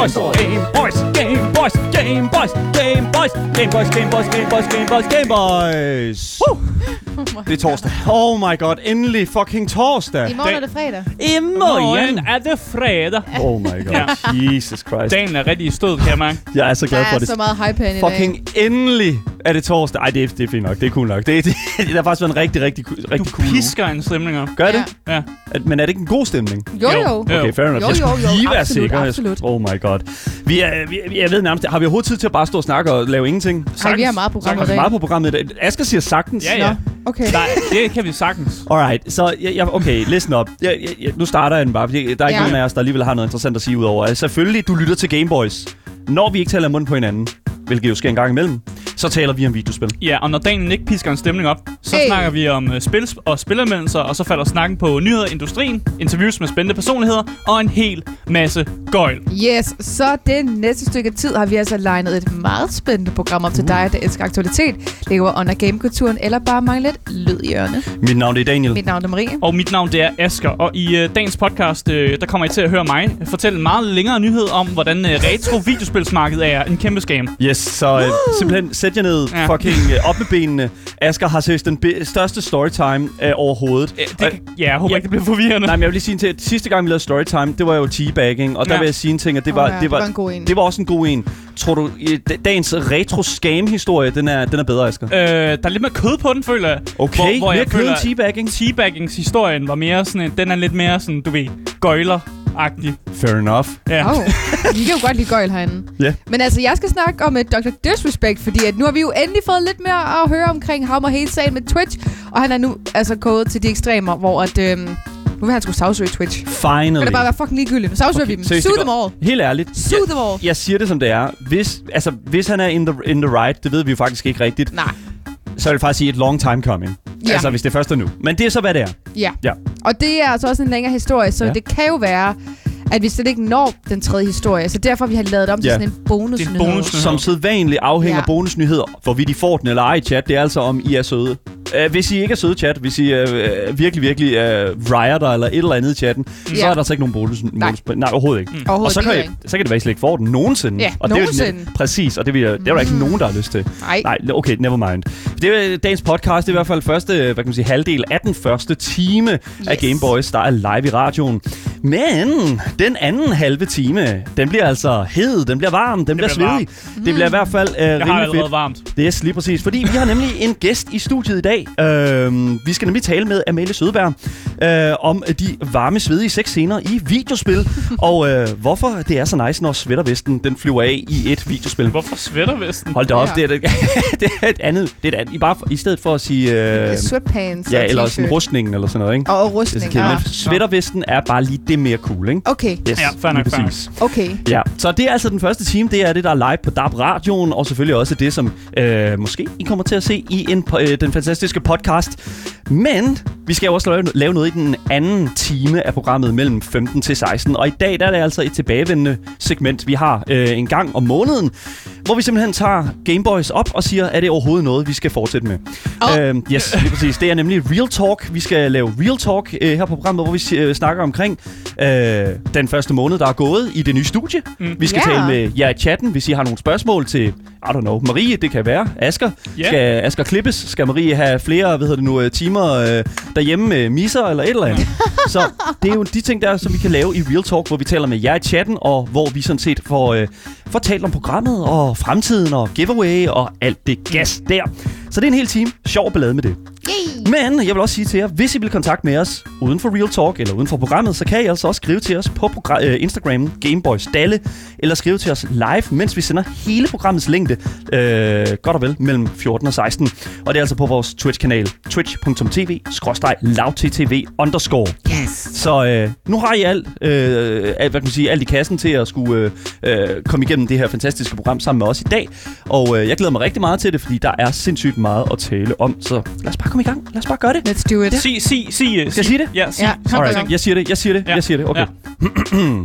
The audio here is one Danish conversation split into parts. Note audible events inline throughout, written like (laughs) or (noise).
Game Boys, Game Boys, Game Boys, Game Boys, Game Boys, Game Boys, Game Boys, Game Boys, Game Boys, Game Boys. Det er torsdag. Oh my god, endelig fucking torsdag. I morgen er det fredag. I Morgen er det fredag. (laughs) Oh my god, Jesus Christ. Dagen er rigtig i stød, kan jeg mærke. Jeg er så Der glad for er det. så meget hype i dag. Fucking endelig er det torsdag. Ej, det er, det er fint nok. Det er cool nok. Det, det, det har faktisk været en rigtig, rigtig, rigtig Du cool uge. pisker en stemning op. Gør det? Ja. Ja. At, men er det ikke en god stemning? Jo, Jo. Okay, fair enough. Jo, jeg skulle jo, jo. lige være Absolut, sikker. Jeg absolut. skulle- Oh my god. Vi er, vi, jeg ved nærmest, har vi overhovedet tid til at bare stå og snakke og lave ingenting? Ej, vi har meget program Har i vi dag. meget på programmet i dag? Asger siger sagtens. Ja, ja. Okay. Nej, det kan vi sagtens. Alright, så jeg, jeg, okay, listen op. Jeg, jeg, jeg, nu starter jeg den bare, fordi der er ikke Ja. nogen af os, der alligevel har noget interessant at sige udover. Altså, selvfølgelig, du lytter til Gameboys. Når vi ikke taler mund på hinanden, hvilket jo sker en gang imellem, så taler vi om videospil. Ja, og når dagen ikke pisker en stemning op, så Hey. snakker vi om uh, spil og spilanmeldelser, og så falder snakken på nyheder i industrien, interviews med spændende personligheder og en hel masse gøjl. Yes, så det næste stykke tid har vi altså legnet et meget spændende program op til dig, der elsker aktualitet, lever under gamekulturen, eller bare mangler lidt lyd i ørene. Mit navn er Daniel. Mit navn er Marie. Og mit navn det er Asker, og i uh, dagens podcast, uh, der kommer I til at høre mig fortælle en meget længere nyhed om, hvordan uh, retro-videospilsmarkedet er en kæmpe scam. Yes, så øh, simpelthen sæt jer ned, Ja. fucking øh, op med benene. Asger har seriøst den be- største storytime øh, overhovedet. Uh, det, Og- ja, jeg håber Ja. ikke, det bliver forvirrende. Nej, men jeg vil lige sige en til, at sidste gang vi lavede storytime, det var jo teabagging, og der Ja. vil jeg sige en ting, at det var, ja, det det var, var en god en. det var også en god en. Tror du, øh, da- dagens retro-scam-historie, den er, den er bedre, Asger? Uh, der er lidt mere kød på den, føler jeg. Okay, hvor, hvor mere jeg kød end teabagging? Teabaggings-historien var mere sådan en, den er lidt mere sådan, du ved, gøjler-agtig. Fair enough. Ja. Oh, vi kan jo godt lide gøjl herinde. Ja. Men altså, jeg skal snakke om uh, Dr. Disrespect, fordi at nu har vi jo endelig fået lidt mere at høre omkring ham og hele sagen med Twitch. Og han er nu altså gået til de ekstremer, hvor at, øhm, nu vil han skulle sagsøge Twitch. Finally. Kan det bare være fucking ligegyldigt? Sagsøger Okay, vi dem. Sue them all. Helt ærligt. Sue jeg, them all. jeg siger det, som det er. Hvis, altså, hvis han er in the, in the right, det ved vi jo faktisk ikke rigtigt, Nej. Så vil jeg faktisk sige et long time coming. Ja. Altså, hvis det er først er nu. Men det er så, hvad det er. Ja. Ja. Og det er altså også en længere historie, så Ja. det kan jo være, at vi slet ikke når den tredje historie. Så derfor har vi har lavet det om til Ja. sådan en bonus. Det er en. Som sædvanligt afhænger ja. bonusnyheder, hvorvidt I får den eller ej i chat. Det er altså om, I er søde. Uh, hvis I ikke er søde i chat, hvis I uh, uh, virkelig, virkelig uh, rioter eller et eller andet i chatten, ja. så er der altså ikke nogen bonus. Nej. bonus nej, overhovedet ikke. Overhovedet og så kan, I, så kan det være, at I slet ikke får den nogensinde. Ja, og det er jo nogensinde. præcis, og det, vil, det er der ikke nogen, der har lyst til. Nej. Nej, okay, never mind. Det er dagens podcast. Det er i hvert fald første, hvad kan man sige, halvdel af den første time yes. af Yes. Gameboys, der er live i radioen. Men den anden halve time, den bliver altså hed, den bliver varm, den bliver bliver svedig. Det bliver i hvert fald uh, Jeg har rimelig allerede fedt. varmt. Det er lige præcis, fordi vi har nemlig en gæst i studiet i dag. Øhm, vi skal nemlig tale med Amalie Sødeberg øh, om de varme, svedige sexscener i videospil, (laughs) og øh, hvorfor det er så nice, når sweatervesten den flyver af i et videospil. Hvorfor svætter vesten? Hold da op, Ja. det, er, det, (laughs) det er et andet. Det er et andet. I, bare I stedet for at sige... Øh, Sweatpants ja, og eller sådan rustningen eller sådan noget, ikke? Og er så rustning. Ah. Men sweatervesten er bare lige det mere cool, ikke? Okay, Yes, Ja, fair nok, fair nok. okay. Ja, så det er altså den første time. Det er det, der er live på DAB Radioen, og selvfølgelig også det, som øh, måske I kommer til at se i en, øh, den fantastiske podcast. Men vi skal jo også lave, lave noget i den anden time af programmet mellem 15 til 16. Og i dag der er det altså et tilbagevendende segment, vi har øh, en gang om måneden, hvor vi simpelthen tager Gameboys op og siger, er det overhovedet noget, vi skal fortsætte med? Åh. Øh, yes, (laughs) lige præcis. Det er nemlig Real Talk. Vi skal lave Real Talk øh, her på programmet, hvor vi øh, snakker omkring øh, den første måned, der er gået i det nye studie. Mm. Vi skal Ja. tale med jer i chatten, hvis I har nogle spørgsmål til, I don't know, Marie, det kan være, Asker. Ja. Skal Asker klippes? Skal Marie have flere, hvad hedder det nu, øh, timer øh, derhjemme med misser eller et eller andet? (laughs) Så det er jo de ting der, som vi kan lave i Real Talk, hvor vi taler med jer i chatten, og hvor vi sådan set får, øh, får talt om programmet og fremtiden og giveaway og alt det gas der. Så det er en hel time. Sjov ballade med det. Yay. Men jeg vil også sige til jer, hvis I vil kontakte med os uden for Real Talk eller uden for programmet, så kan I altså også skrive til os på øh, Instagram, Gameboys Dalle, eller skrive til os live, mens vi sender hele programmets længde, øh, godt og vel, mellem 14 og 16. Og det er altså på vores Twitch-kanal, twitch.tv, lavttv underscore. Yes. Så øh, nu har I alt, øh, alt, hvad kan man sige, alt i kassen til at skulle øh, øh, komme igennem det her fantastiske program sammen med os i dag. Og øh, jeg glæder mig rigtig meget til det, fordi der er sindssygt meget at tale om. Så lad os bare komme i gang. Lad os bare gøre det. Let's do it. Sig, sig, sig. jeg sige det? Ja, sig. Ja, Alright, jeg siger det, jeg siger det, Ja. jeg siger det. Okay. Ja. (clears throat)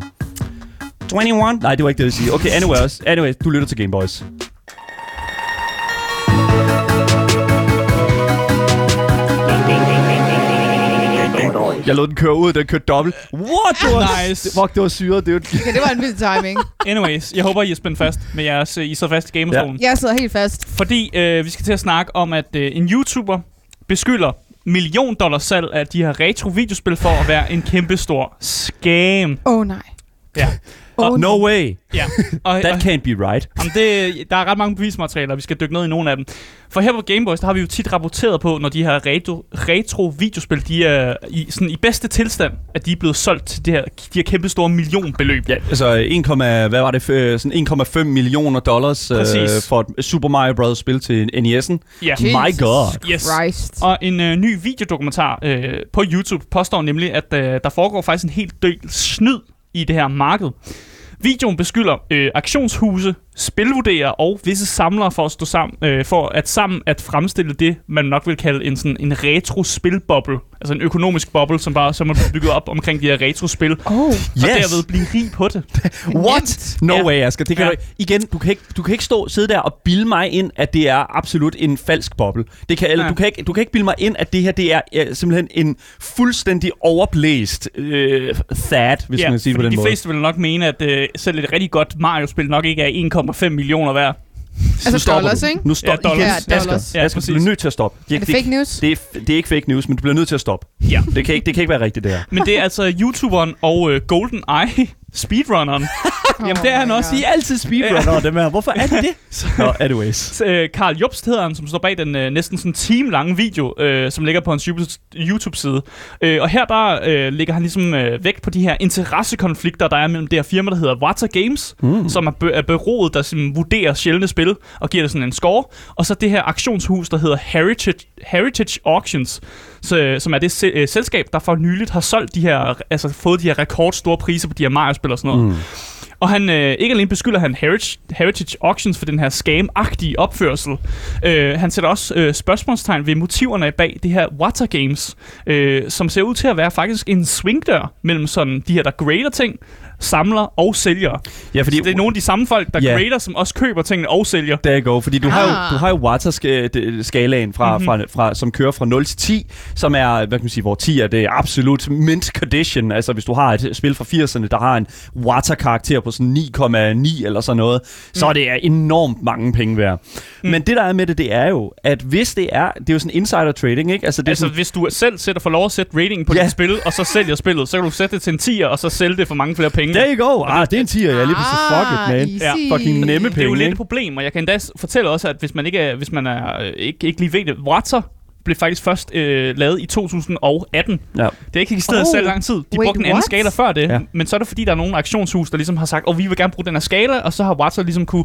(clears throat) 21? Nej, det var ikke det, jeg sige. Okay, anyways, anyways, du lytter til Gameboys. Jeg lod den køre ud, den kørte dobbelt. What? Det var, Nice. Fuck, det var syret, dude. Okay, det var en vild timing. Anyways, jeg håber, I er spændt fast med jeres... I så fast i gamerstolen. Jeg sidder helt fast. Fordi øh, vi skal til at snakke om, at øh, en YouTuber beskylder million dollars salg af de her retro videospil for at være en kæmpe stor scam. Åh oh, nej. Ja. Oh, No way. Ja. (laughs) Og, That can't be right. Jamen det, der er ret mange bevismaterialer, vi skal dykke ned i nogle af dem. For her på Gameboys, der har vi jo tit rapporteret på, når de her retro, retro videospil, de er i, sådan i bedste tilstand, at de er blevet solgt til det her, de her kæmpe store millionbeløb. Ja, altså 1, hvad var det? øh, Sådan 1,5 millioner dollars øh, Præcis. for et Super Mario Bros. spil til NES'en. Ja. My god. Yes. Christ. Og en øh, ny videodokumentar øh, på YouTube påstår nemlig, at øh, der foregår faktisk en helt del snyd i det her marked. Videoen beskylder øh, aktionshuse spilvurderer og visse samlere for at stå sammen, øh, for at sammen at fremstille det, man nok vil kalde en, sådan, en retro spilboble. Altså en økonomisk boble, som bare som er bygget op omkring de her retro spil. Oh. Og Yes. derved blive rig på det. (laughs) What? No Ja. way, Asger. Det kan Ja. du, igen, du kan, ikke, du kan ikke stå sidde der og bilde mig ind, at det er absolut en falsk boble. Det kan, eller, Ja. du, kan ikke, du kan ikke bilde mig ind, at det her det er øh, simpelthen en fuldstændig overblæst øh, thad, hvis ja, man kan sige det på den de måde. fleste vil nok mene, at øh, selv et rigtig godt Mario-spil nok ikke er 1,5 millioner værd. Altså Nu stopper dollars, du. ikke? Nu stop, Ja, dollars. Igen, Ja, Asger, dollars. Ja, Asger, du bliver nødt til at stoppe. Er det fake news? Det er, det er ikke fake news, men du bliver nødt til at stoppe. Ja. Det kan ikke, det kan ikke være rigtigt, det her. Men det er altså YouTuberen og øh, Golden Eye speedrunneren. (laughs) Jamen det er han Oh også. God. I er altid speedrunner, (laughs) dem her. Hvorfor er de det? (laughs) Nå, anyways. øh, Karl Jobst hedder han, som står bag den øh, næsten sådan time lange video, øh, som ligger på hans YouTube- YouTube-side. Øh, og her der øh, ligger han ligesom øh, vægt på de her interessekonflikter, der er mellem det her firma, der hedder Water Games, mm. som er, be- er beroet, der simpelthen vurderer sjældne spil og giver det sådan en score. Og så det her auktionshus, der hedder Heritage, Heritage Auctions, så, som er det se- øh, selskab, der for nyligt har solgt de her, altså fået de her rekordstore priser på de her Mario-spil og sådan noget. Mm. Og han, øh, ikke alene beskylder han Heritage, Heritage Auctions for den her scam-agtige opførsel. Øh, han sætter også øh, spørgsmålstegn ved motiverne bag det her Water Games, øh, som ser ud til at være faktisk en swingdør mellem sådan de her, der grader ting, samler og sælger. Ja, fordi Så det er nogle af de samme folk, der Ja. grader, som også køber tingene og sælger. Der go, fordi du har jo, Ah. du har jo Water-skalaen, fra, Mhm. mm-hmm. fra, fra, som kører fra 0 til 10, som er, hvad kan man sige, hvor 10 er det absolut mint condition. Altså hvis du har et spil fra 80'erne, der har en Water-karakter på sådan 9,9 eller sådan noget, så er det enormt mange penge værd. Mm. Men det der er med det, det er jo, at hvis det er, det er jo sådan insider trading, ikke? Altså det Altså, sådan, hvis du selv sætter for lov at sætte ratingen på Ja. dit spil, og så sælger spillet, så kan du sætte det til en 10'er, og så sælge det for mange flere penge. There you go. Ah, det er en 10'er, jeg er lige pludselig fuck it, man. Ah, easy. Ja, fucking nemme det er jo penge, lidt et problem, og jeg kan endda fortælle også, at hvis man ikke er, hvis man er, øh, ikke, ikke lige ved det, Water blev faktisk først øh, lavet i 2018. Ja. Det er ikke eksisteret Oh, oh, så lang tid. De wait, brugte en anden what? skala før det, Ja. ja. men så er det fordi, der er nogle auktionshus, der ligesom har sagt, og vi vil gerne bruge den her skala, og så har Water ligesom kunne,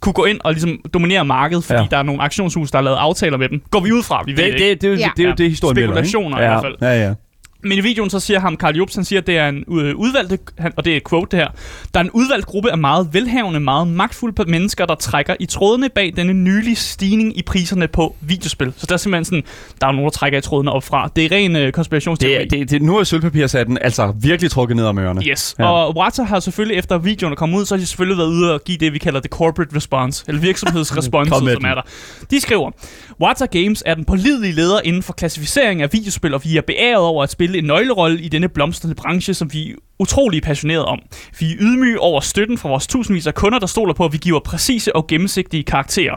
kunne gå ind og ligesom dominere markedet, fordi Ja. ja. der er nogle auktionshus, der har lavet aftaler med dem. Går vi ud fra, vi ved Det, det, det, ikke. det, det, er Ja. det er jo Ja. det, historien? Spekulationer i ja, hvert fald. Ja, ja. Men i videoen så siger ham, Karl Jobs, han siger, at det er en øh, udvalgte, han, og det er et quote det her, der er en udvalgt gruppe af meget velhavende, meget magtfulde mennesker, der trækker i trådene bag denne nylige stigning i priserne på videospil. Så der er simpelthen sådan, der er nogen, der trækker i trådene op fra. Det er ren øh, konspirationsteori. Det, det, det, nu er sølvpapirsatten altså virkelig trukket ned om ørerne. Yes, Ja. og Wata har selvfølgelig, efter videoen er kommet ud, så har de selvfølgelig været ude og give det, vi kalder det corporate response, eller virksomhedsresponse, (laughs) som den. er der. De skriver, Wata Games er den pålidelige leder inden for klassificering af videospil, og vi er beæret over at spille en nøglerolle i denne blomstrende branche, som vi er utrolig passionerede om. Vi er ydmyge over støtten fra vores tusindvis af kunder, der stoler på, at vi giver præcise og gennemsigtige karakterer.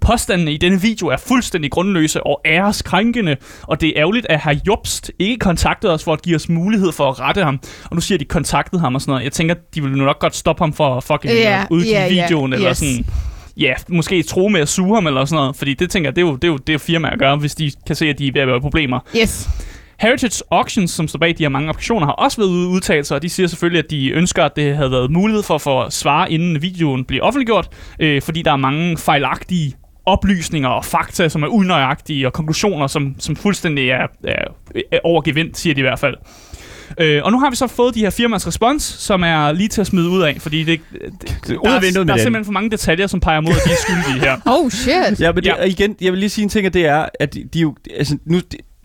Påstandene i denne video er fuldstændig grundløse og æreskrænkende, og det er ærgerligt, at herr Jobst ikke kontaktede os for at give os mulighed for at rette ham. Og nu siger de, kontaktede ham og sådan noget. Jeg tænker, de vil nu nok godt stoppe ham for at fucking yeah, udgive ja, ja, videoen, eller yes. sådan... Ja, måske tro med at suge ham eller sådan noget, fordi det tænker jeg, det er jo, det er jo, det er jo firmaer at gøre, hvis de kan se, at de er ved at være problemer. Yes. Heritage Auctions, som står bag de her mange auktioner, har også været ude og udtale sig, og de siger selvfølgelig, at de ønsker, at det havde været mulighed for at få svare, inden videoen bliver offentliggjort, øh, fordi der er mange fejlagtige oplysninger og fakta, som er unøjagtige, og konklusioner, som, som fuldstændig er, er, er overgevindt, siger de i hvert fald. Øh, og nu har vi så fået de her firmas respons, som er lige til at smide ud af, fordi det, det, Ud der, er, der er den. simpelthen for mange detaljer, som peger mod, at de er skyldige her. (laughs) Oh, shit. Ja, men det, Ja. igen, jeg vil lige sige en ting, at det er, at de, de jo, altså, nu,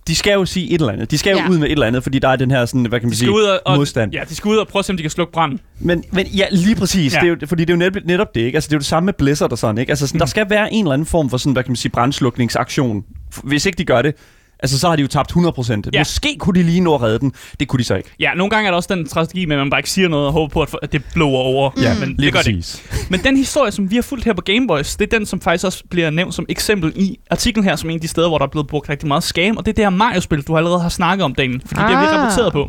de, skal jo sige et eller andet. De skal jo Ja. ud med et eller andet, fordi der er den her sådan, hvad kan man sige, ud og, og, modstand. Ja, de skal ud og prøve at se, om de kan slukke branden. Men, men ja, lige præcis. Ja. Det er jo, fordi det er jo netop, netop det, ikke? Altså, det er jo det samme med Blizzard og sådan, ikke? Altså, sådan, Mm. der skal være en eller anden form for sådan, hvad kan man sige, brandslukningsaktion. Hvis ikke de gør det, Altså, så har de jo tabt 100%. Ja. Måske kunne de lige nå at redde den. Det kunne de så ikke. Ja, nogle gange er der også den strategi med, at man bare ikke siger noget og håber på, at at det blower over. Ja, men lige det gør det ikke. præcis. Men den historie, som vi har fulgt her på Gameboys, det er den, som faktisk også bliver nævnt som eksempel i artiklen her, som en af de steder, hvor der er blevet brugt rigtig meget scam. Og det er det her Mario-spil, du allerede har snakket om, Daniel. Fordi det har vi Ah. rapporteret på.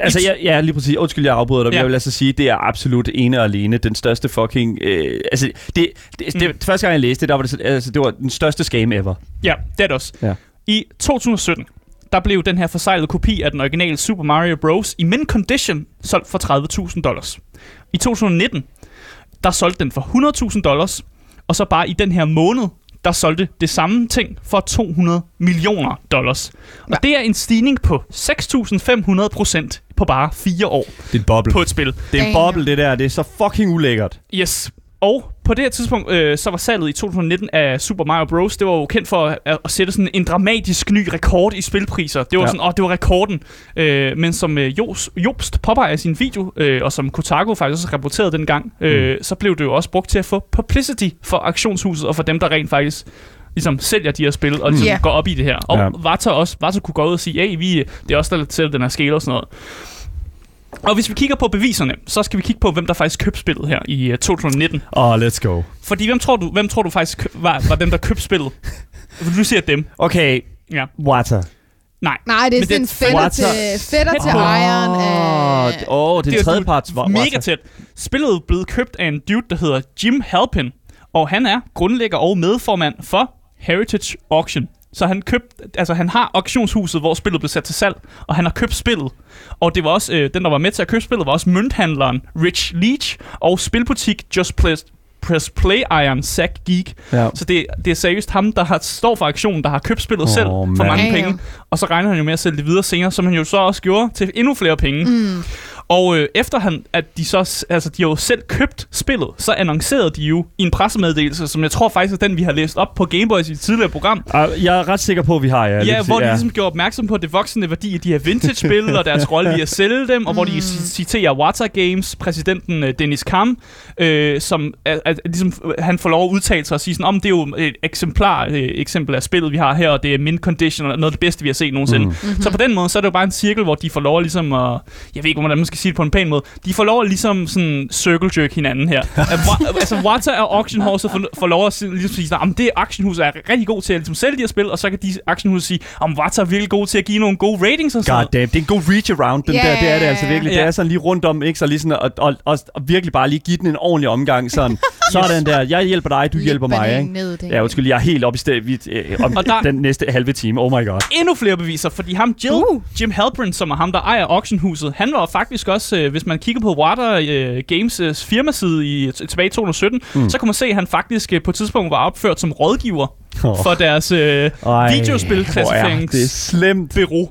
Altså, ja, ja, lige præcis. Undskyld, jeg afbryder dig. men Ja. Jeg vil altså sige, det er absolut ene og alene den største fucking... Øh, altså, det, det, det, Mm. første gang, jeg læste det, der var det, så- altså, det var den største scam ever. Ja, det er det også. Ja. I 2017, der blev den her forsejlede kopi af den originale Super Mario Bros. i mint condition solgt for 30.000 dollars. I 2019, der solgte den for 100.000 dollars, og så bare i den her måned, der solgte det samme ting for 200 millioner dollars. Og Ja. det er en stigning på 6.500 procent på bare fire år Det er en boble. på et spil. Det er en boble, det der. Det er så fucking ulækkert. Yes. Og på det her tidspunkt, øh, så var salget i 2019 af Super Mario Bros. Det var jo kendt for at, at sætte sådan en dramatisk ny rekord i spilpriser. Det var Ja. sådan, åh, det var rekorden. Øh, men som øh, Jos, Jobst påpeger i sin video, øh, og som Kotaku faktisk også rapporterede dengang, øh, så blev det jo også brugt til at få publicity for auktionshuset og for dem, der rent faktisk ligesom sælger de her spil og ligesom Ja. går op i det her. Og Ja. ja. Vata også, Vata kunne gå ud og sige, hey, vi, det er også der sælger den her scale og sådan noget. Og hvis vi kigger på beviserne, så skal vi kigge på, hvem der faktisk købte spillet her i øh, 2019. Åh, oh, let's go. Fordi hvem tror du, hvem tror du faktisk køb, var, var dem, der købte spillet? Du siger dem. Okay, Ja. Water. Nej. Nej, det er sådan fætter til, fætter til ejeren af... Åh, oh, det er tredjeparts wa- Mega Water. tæt. Spillet blevet købt af en dude, der hedder Jim Halpin. Og han er grundlægger og medformand for Heritage Auction. Så han købt, altså han har auktionshuset, hvor spillet blev sat til salg, og han har købt spillet. Og det var også, øh, den der var med til at købe spillet, var også mønthandleren Rich Leach, og spilbutik Just Press, Press Play Iron Zack Geek. Ja. Så det, det er seriøst ham, der har, står for aktionen, der har købt spillet Åh, selv for mand. mange penge. Og så regner han jo med at sælge det videre senere, som han jo så også gjorde til endnu flere penge. Mm. Og øh, efter han, at de så, altså de har jo selv købt spillet, så annoncerede de jo i en pressemeddelelse, som jeg tror faktisk er den, vi har læst op på Gameboys i et tidligere program. Uh, jeg er ret sikker på, at vi har, ja. Ja, ja hvor de præcis, ligesom gjorde opmærksom på det voksende værdi af de her vintage-spil, og deres rolle i at sælge dem, og hvor de ci- citerer Wata Games, præsidenten øh, Dennis Kam, øh, som er, er, ligesom, han får lov at udtale sig og sige sådan, om det er jo et eksemplar øh, eksempel af spillet, vi har her, og det er mint condition, og noget af det bedste, vi har set nogensinde. Mm. Mm. Så på den måde, så er det jo bare en cirkel, hvor de får lov at ligesom at, jeg ved ikke, hvordan man skal sige det på en pæn måde, de får lov at ligesom sådan circle jerk hinanden her. (laughs) At altså, Wata og Auction House får, får lov at sige- ligesom sige, sådan, om det Auction House er rigtig god til at ligesom sælge de her spil, og så kan de Auction House sige, om Wata er virkelig god til at give nogle gode ratings og sådan God damn, det er en god reach around, den Ja. der. Det er det altså virkelig. Det Ja. er sådan lige rundt om, ikke? Så lige sådan, og, og, og, og virkelig bare lige give den en ordentlig omgang. Sådan, sådan (laughs) der. Jeg hjælper dig, du hjælper mig, ikke? Ned. Ja, undskyld, jeg er helt op i stedet vi, øh, om Og der- den næste halve time. Oh my god. endnu flere beviser, fordi ham Jill, Uh. Jim Halprin, som er ham, der ejer auctionhuset, han var faktisk også, øh, hvis man kigger på Water øh, Games øh, firmaside i, tilbage i 2017, Mm. mm. så kan man se, at han faktisk øh, på et tidspunkt var opført som rådgiver Oh. for deres øh, videospilklassificerings- Det er slemt. bureau.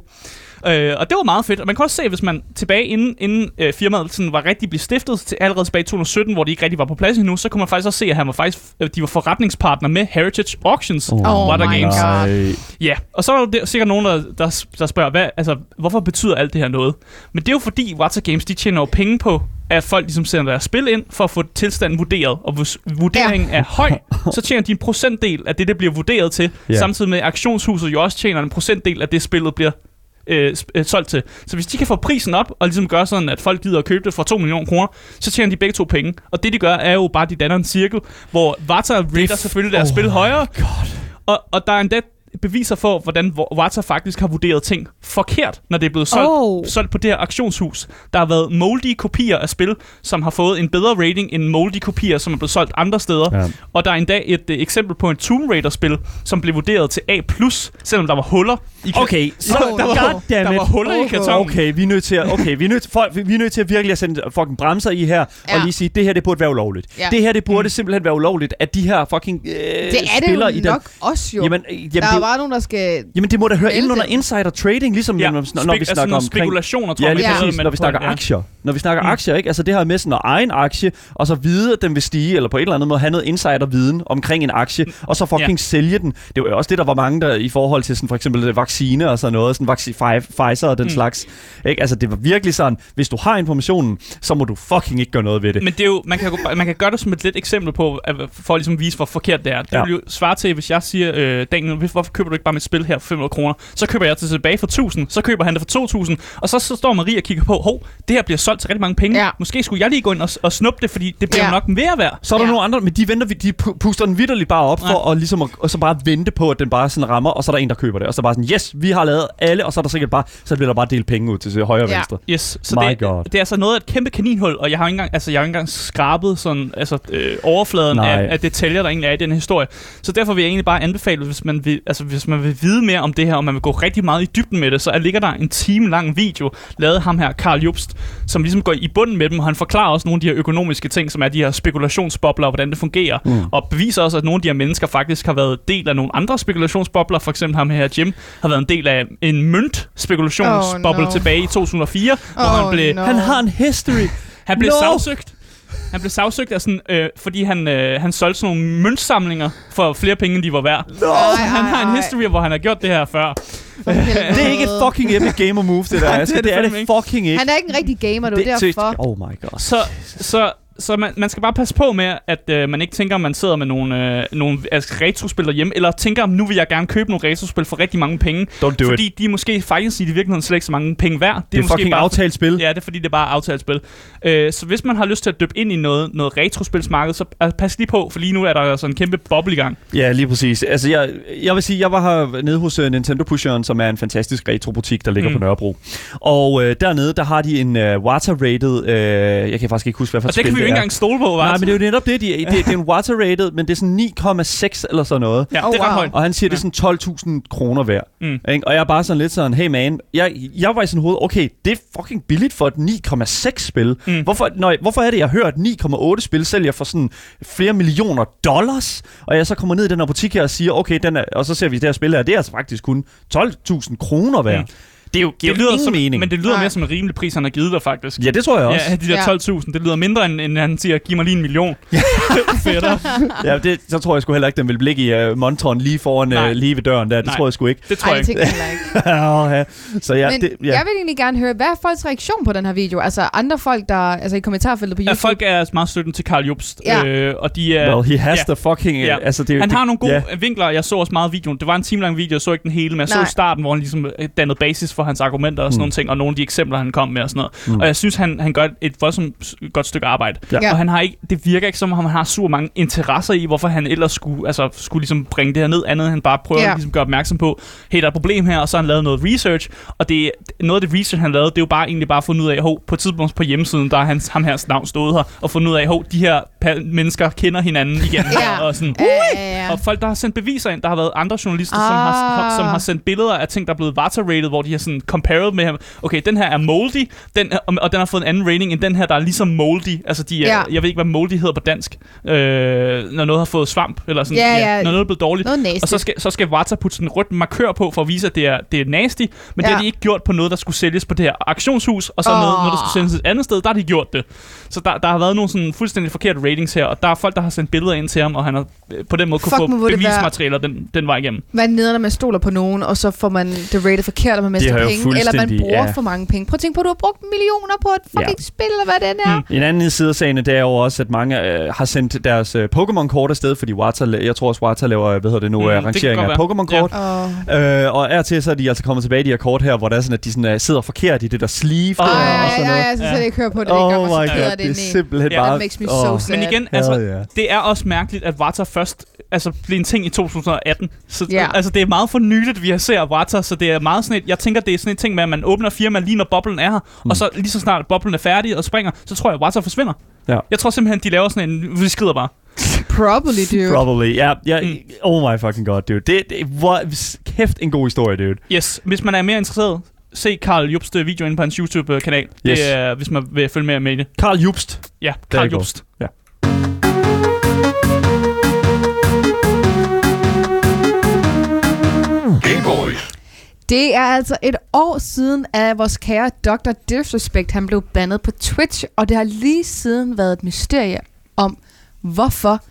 Øh, og det var meget fedt. Og man kan også se, hvis man tilbage inden, inden øh, firmaet sådan var rigtig blevet stiftet, til allerede tilbage i 2017, hvor de ikke rigtig var på plads endnu, så kunne man faktisk også se, at han var faktisk, øh, de var forretningspartner med Heritage Auctions. Oh Oh Water my Games. God. Ja, og så er der sikkert nogen, der, der, der spørger, hvad, altså, hvorfor betyder alt det her noget? Men det er jo fordi, Water Games, de tjener jo penge på, at folk ligesom sender deres spil ind, for at få tilstanden vurderet. Og hvis vurderingen ja. er høj, så tjener de en procentdel af det, det bliver vurderet til. Ja. Samtidig med, at auktionshuset jo også tjener en procentdel af det, spillet bliver øh, øh, solgt til. Så hvis de kan få prisen op, og ligesom gøre sådan, at folk gider at købe det for 2 millioner kroner, så tjener de begge to penge. Og det, de gør, er jo bare, at de danner en cirkel, hvor Vata rater selvfølgelig deres oh spil højere, God. og, og der er endda beviser for, hvordan Wata faktisk har vurderet ting forkert, når det er blevet solgt, Oh. solgt på det her auktionshus. Der har været moldy kopier af spil, som har fået en bedre rating end moldy kopier, som er blevet solgt andre steder. Ja. Og der er endda et uh, eksempel på en Tomb Raider-spil, som blev vurderet til A+, selvom der var huller i ka- Okay, (laughs) så No, no. god damn der var huller i Oh, kartongen. Okay, vi er nødt til at, okay, vi er nødt til, folk, vi er nødt til at virkelig at sende fucking bremser i her, ja. Og lige sige, det her, det burde være ulovligt. Ja. Det her, det burde mm. simpelthen være ulovligt, at de her fucking øh, Det er det spillere jo i den... nok også jo. Jamen, øh, jamen, der er det, bare nogen, der skal... jamen, det må da høre ind under insider trading, ligesom Ja, når, når, vi altså snakker omkring... spekulationer, tror Ja, jeg, lige Ja. kalder præcis, når vi snakker ja. aktier. når vi snakker Mm. mm. aktier, ikke? Altså det her med sådan at eje en aktie, og så vide, at den vil stige, eller på et eller andet måde have noget insider-viden omkring en aktie, og så fucking sælge den. Det var jo også det, der var mange, der i forhold til sådan for eksempel øh, vaccine og sådan noget, sådan vaccine, Pfizer og den Mm. mm. slags. Ikke? Altså det var virkelig sådan, hvis du har informationen, så må du fucking ikke gøre noget ved det. Men det er jo, man kan, man kan gøre det som et lidt eksempel på, for at ligesom vise, hvor forkert det er. Det Ja. vil jo svare til, hvis jeg siger, øh, Daniel, hvorfor køber du ikke bare mit spil her for 500 kroner? Så køber jeg det tilbage for 1000, så køber han det for 2000, og så, så står Marie og kigger på, hov, det her bliver solgt til rigtig mange penge. Ja. Måske skulle jeg lige gå ind og, og snuppe det, fordi det bliver Ja. ja. nok mere værd. Så er der Ja. ja. nogle andre, men de venter, de pu- puster den vidderligt bare op for at, ligesom at, og så bare vente på, at den bare sådan rammer, og så er der en, der køber det. Og så bare sådan, yes, vi har lavet alle, og så er der sikkert bare, så bliver der bare delt penge ud til højre og Ja. venstre. Yes, så My det, God. det er altså noget af et kæmpe kaninhul, og jeg har jo ikke engang, altså, jeg har ikke engang skrabet sådan, altså, øh, overfladen Nej. af, af, detaljer, der egentlig er i den her historie. Så derfor vil jeg egentlig bare anbefale, hvis man vil, altså, hvis man vil vide mere om det her, og man vil gå rigtig meget i dybden med det, så er- ligger der en time lang video, lavet af ham her, Karl Jobst, som ligesom går i bunden med dem, og han forklarer også nogle af de her økonomiske ting, som er de her spekulationsbobler, og hvordan det fungerer, mm. og beviser også, at nogle af de her mennesker faktisk har været del af nogle andre spekulationsbobler, for eksempel ham her, Jim, har været en del af en mønt-spekulationsboble Oh, oh, no. tilbage i 2004, hvor Oh, han blev, no. Han har en history. han blev No! sagsøgt. Han blev sagsøgt af sådan, øh, fordi han, øh, han solgte sådan nogle møntsamlinger for flere penge, end de var værd. No. Ej, Han har en ej, history, hvor han har gjort det her før. Det er ikke et fucking epic gamer move, det der. (laughs) Altså, det er det, det er det fucking ikke. Han er ikke en rigtig gamer, du. Det, derfor. Oh my god. Så, så, så man, man skal bare passe på med, at øh, man ikke tænker, at man sidder med nogle, øh, nogle altså, retrospil derhjemme, eller tænker, nu vil jeg gerne købe nogle retrospil for rigtig mange penge, Don't do fordi it. de er måske faktisk i virkeligheden slet ikke så mange penge værd. Det er måske fucking bare, aftalt spil. Ja, det er fordi, det er bare aftalt spil. Øh, så hvis man har lyst til at dyppe ind i noget, noget retrospilsmarked, så øh, pas lige på, for lige nu er der altså en kæmpe boble i gang. Ja, lige præcis. Altså, jeg, jeg vil sige, jeg var her nede hos uh, Nintendo Pusheren, som er en fantastisk retrobutik, der ligger Mm. på Nørrebro. Og øh, dernede, der har de en uh, water-rated... Øh, jeg kan faktisk ikke huske, hvad for Og et det engang stole på, hva'? Nej, men det er jo netop det. De, det, det er en water-rated, men det er sådan 9,6 eller sådan noget. Ja, Oh, det er ret wow. højt. Og han siger, det er sådan 12.000 kroner værd. Mm. Ikke? Og jeg er bare sådan lidt sådan, hey man, jeg, jeg var i sådan hoved, okay, det er fucking billigt for et 9,6 spil. Mm. Hvorfor, når, hvorfor er det, jeg hører, at 9,8 spil sælger for sådan flere millioner dollars? Og jeg så kommer ned i den her butik her og siger, okay, den er, og så ser vi det her spil her, det er altså faktisk kun 12.000 kroner værd. Mm. Det er jo, Det lyder ingen som, mening. men det lyder Nej. mere som en rimelig pris, han har givet dig, faktisk. Ja, det tror jeg også. Ja, de der Ja. 12.000. Det lyder mindre, end, end han siger, giv mig lige en million. (laughs) Fætter. (laughs) Ja, det, så tror jeg sgu heller ikke, den vil ligge i uh, montren lige foran, Nej. uh, lige ved døren der. Det Nej. tror jeg sgu ikke. Det tror Ej, jeg det ikke. heller ikke. (laughs) ja, så ja, Men det, ja. jeg vil egentlig gerne høre, hvad er folks reaktion på den her video? Altså andre folk, der altså i kommentarfeltet på Ja, YouTube. folk er meget støtten til Karl Jobst. Ja. Øh, og de er... Well, he has ja. the fucking... Ja. Ja. Altså, det, Han det, har nogle gode ja. ja. vinkler. Jeg så også meget videoen. Det var en time lang video. Jeg så ikke den hele, men jeg Nej. så starten, hvor han ligesom øh, dannede basis for hans argumenter og sådan Mm. nogle ting, og nogle af de eksempler, han kom med og sådan noget. Mm. Og jeg synes, han, han gør et voldsomt godt stykke arbejde. Ja. Og han har ikke, det virker ikke som om, han har super mange interesser i, hvorfor han ellers skulle, altså, skulle ligesom bringe det her ned, andet end han bare prøver Ja. at ligesom gøre opmærksom på, hey, der er et problem her, og så har han lavet noget research, og det, noget af det research, han lavede, det er jo bare egentlig bare fundet ud af, hov, på et tidspunkt på hjemmesiden, der er hans, ham her navn stået her, og fundet ud af, hov, de her mennesker kender hinanden igen, (laughs) Ja. og sådan, Ja, ja, ja. og folk, der har sendt beviser ind, der har været andre journalister, ah. som, har, Ah. som har sendt billeder af ting, der er blevet water-rated, hvor de har sådan compared med ham. Okay, den her er moldy, den, og, og den har fået en anden rating end den her, der er ligesom moldy. Altså, de er, Ja. jeg ved ikke, hvad moldy hedder på dansk. Øh, når noget har fået svamp, eller sådan. Ja, ja. Når noget er blevet dårligt. Noget. Og så skal, så skal Water putte sådan en rødt markør på, for at vise, at det er, det er nasty. Men ja. det Ja. har de ikke gjort på noget, der skulle sælges på det her auktionshus, og så oh. noget, noget, der skulle sælges et andet sted, der har de gjort det. Så der, der har været nogle sådan fuldstændig forkerte ratings her, og der er folk, der har sendt billeder ind til ham, og han har øh, på den måde kunne Fuck, få bevismaterialer den, den vej igennem. Hvad nede, når man stoler på nogen, og så får man det rated forkert, og man mister penge, eller man bruger ja. for mange penge. Prøv at tænke på, at du har brugt millioner på et fucking Ja. spil, eller hvad det er. Mm. En anden side af sagen, det er jo også, at mange øh, har sendt deres øh, Pokémon-kort afsted, fordi Wata, jeg tror også, Wata laver, hvad hedder det nu, Mm, det kan rangeringer af Pokémon-kort. Åh. Øh, og er til, så er de altså kommet tilbage, de her kort her, hvor der er sådan, at de sådan, uh, sidder forkert i det der sleeve der, Ej, og sådan ej, noget. jeg synes Ja. ikke høre på det. Det gør Oh my god, det det er simpelthen Ja, bare... Makes me so sad. Men igen, altså, det er også mærkeligt, at Water først altså, blev en ting i 2018. Så, Ja. Altså, det er meget for nyligt, vi har set Water, så det er meget sådan et, jeg tænker, det er sådan en ting med, at man åbner firma lige når boblen er her, mm. og så lige så snart boblen er færdig og springer, så tror jeg, at Water forsvinder. Ja. Jeg tror simpelthen, de laver sådan en, vi skrider bare. Probably, dude. Probably, ja. ja Mm. Oh my fucking god, dude. Det, det, hvor, kæft en god historie, dude. Yes, hvis man er mere interesseret, se Karl Jobst øh, video inde på hans YouTube-kanal. Yes. Det er, hvis man vil følge med med det. Karl Jubst. Ja, Karl er god. Jobst. Det er altså et år siden, at vores kære Dr. Disrespect han blev bandet på Twitch, og det har lige siden været et mysterie om, hvorfor.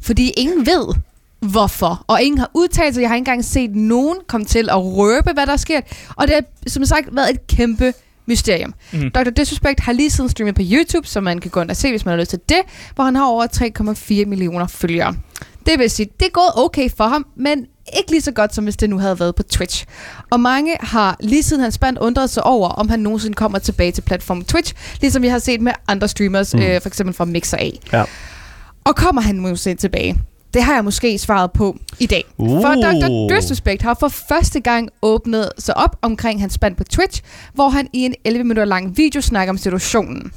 Fordi ingen ved, hvorfor. Og ingen har udtalt sig. Jeg har ikke engang set nogen komme til at røbe, hvad der er sket. Og det har, som sagt, været et kæmpe mysterium. Mm. Dr. Disrespect har lige siden streamet på YouTube, så man kan gå ind og se, hvis man har lyst til det, hvor han har over 3,4 millioner følgere. Det vil sige, det er gået okay for ham, men ikke lige så godt, som hvis det nu havde været på Twitch. Og mange har lige siden hans band undret sig over, om han nogensinde kommer tilbage til platformen Twitch, ligesom vi har set med andre streamers, Mm. øh, for eksempel fra Mixer A. Ja. Og kommer han nogensinde tilbage? Det har jeg måske svaret på i dag. Uh. For Dr. Disrespect har for første gang åbnet sig op omkring hans band på Twitch, hvor han i en 11 minutter lang video snakker om situationen.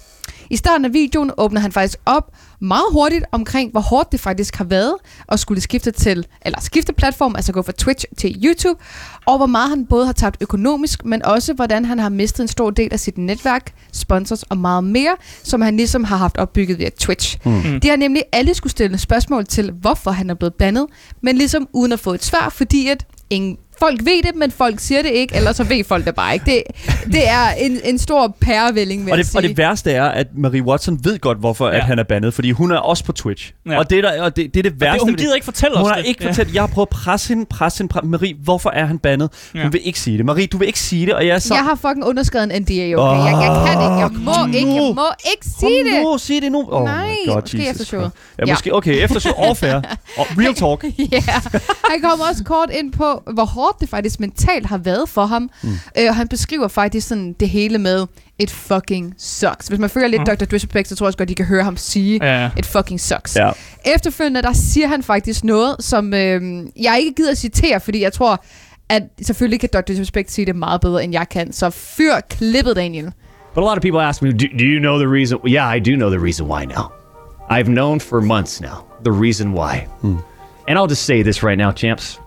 I starten af videoen åbner han faktisk op meget hurtigt omkring, hvor hårdt det faktisk har været at skulle skifte til, eller skifte platform, altså gå fra Twitch til YouTube, og hvor meget han både har tabt økonomisk, men også hvordan han har mistet en stor del af sit netværk, sponsors og meget mere, som han ligesom har haft opbygget via Twitch. Mm. De har nemlig alle skulle stille spørgsmål til, hvorfor han er blevet bandet, men ligesom uden at få et svar, fordi at ingen, folk ved det, men folk siger det ikke, eller så ved folk det bare ikke. Det, det er en, en stor pærevælling, vil Og jeg det, sige. og det værste er, at Marie Watson ved godt, hvorfor Ja. at han er bandet, fordi hun er også på Twitch. Ja. Og, det, er der, og det, det er det værste. hun ved det. gider ikke fortælle Hun os har det. ikke fortalt, jeg har prøvet at presse hende, presse hende, presse. Marie, hvorfor er han bandet? Hun Ja. vil ikke sige det. Marie, du vil ikke sige det, og jeg er så... Jeg har fucking underskrevet en NDA, okay? Jeg, jeg kan ikke. Jeg må ikke. Jeg må ikke sige Kom det. nu, sig det nu. Oh Nej, God, måske Jesus efter showet. Christ. Ja, Ja. måske. Okay, efter showet. Off. Og real talk. (laughs) Ja, han kommer også kort ind på, hvor hårdt det faktisk mentalt har været for ham. Mm. Mm. Øh, og han beskriver faktisk sådan det hele med, it fucking sucks. Hvis man følger lidt Mhm. Dr. Disrespect, så tror jeg også godt, de kan høre ham sige, Ja. it fucking sucks. Ja. Efterfølgende, der siger han faktisk noget, som øh, jeg ikke gider at citere, fordi jeg tror, at selvfølgelig kan Dr. Disrespect sige det meget bedre, end jeg kan. Så fyr klippet, Daniel. But a lot of people ask me, do, do you know the reason? Yeah, I do know the reason why now. I've known for months now the reason why. And I'll just say this right now, champs.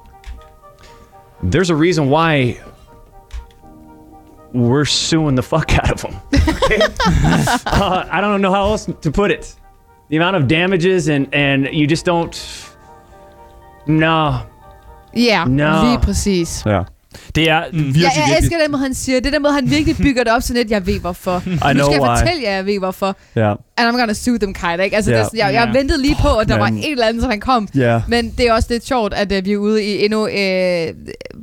There's a reason why we're suing the fuck out of them. Okay? (laughs) uh, I don't know how else to put it. The amount of damages and and you just don't. No, Ja, Nå. lige præcis. Ja. Det er Mm. virkelig, Ja, jeg virkelig... elsker den måde, han siger. Det der måde, han virkelig bygger det op sådan lidt, jeg ved hvorfor. I nu know skal jeg why. fortælle jer, jeg ved hvorfor. Ja. And I'm gonna sue them kind, ikke? Altså, yeah. det, er sådan, jeg, jeg Ja. ventede lige på, at der var man. et eller andet, som han kom. Ja. Men det er også lidt sjovt, at uh, vi er ude i endnu uh,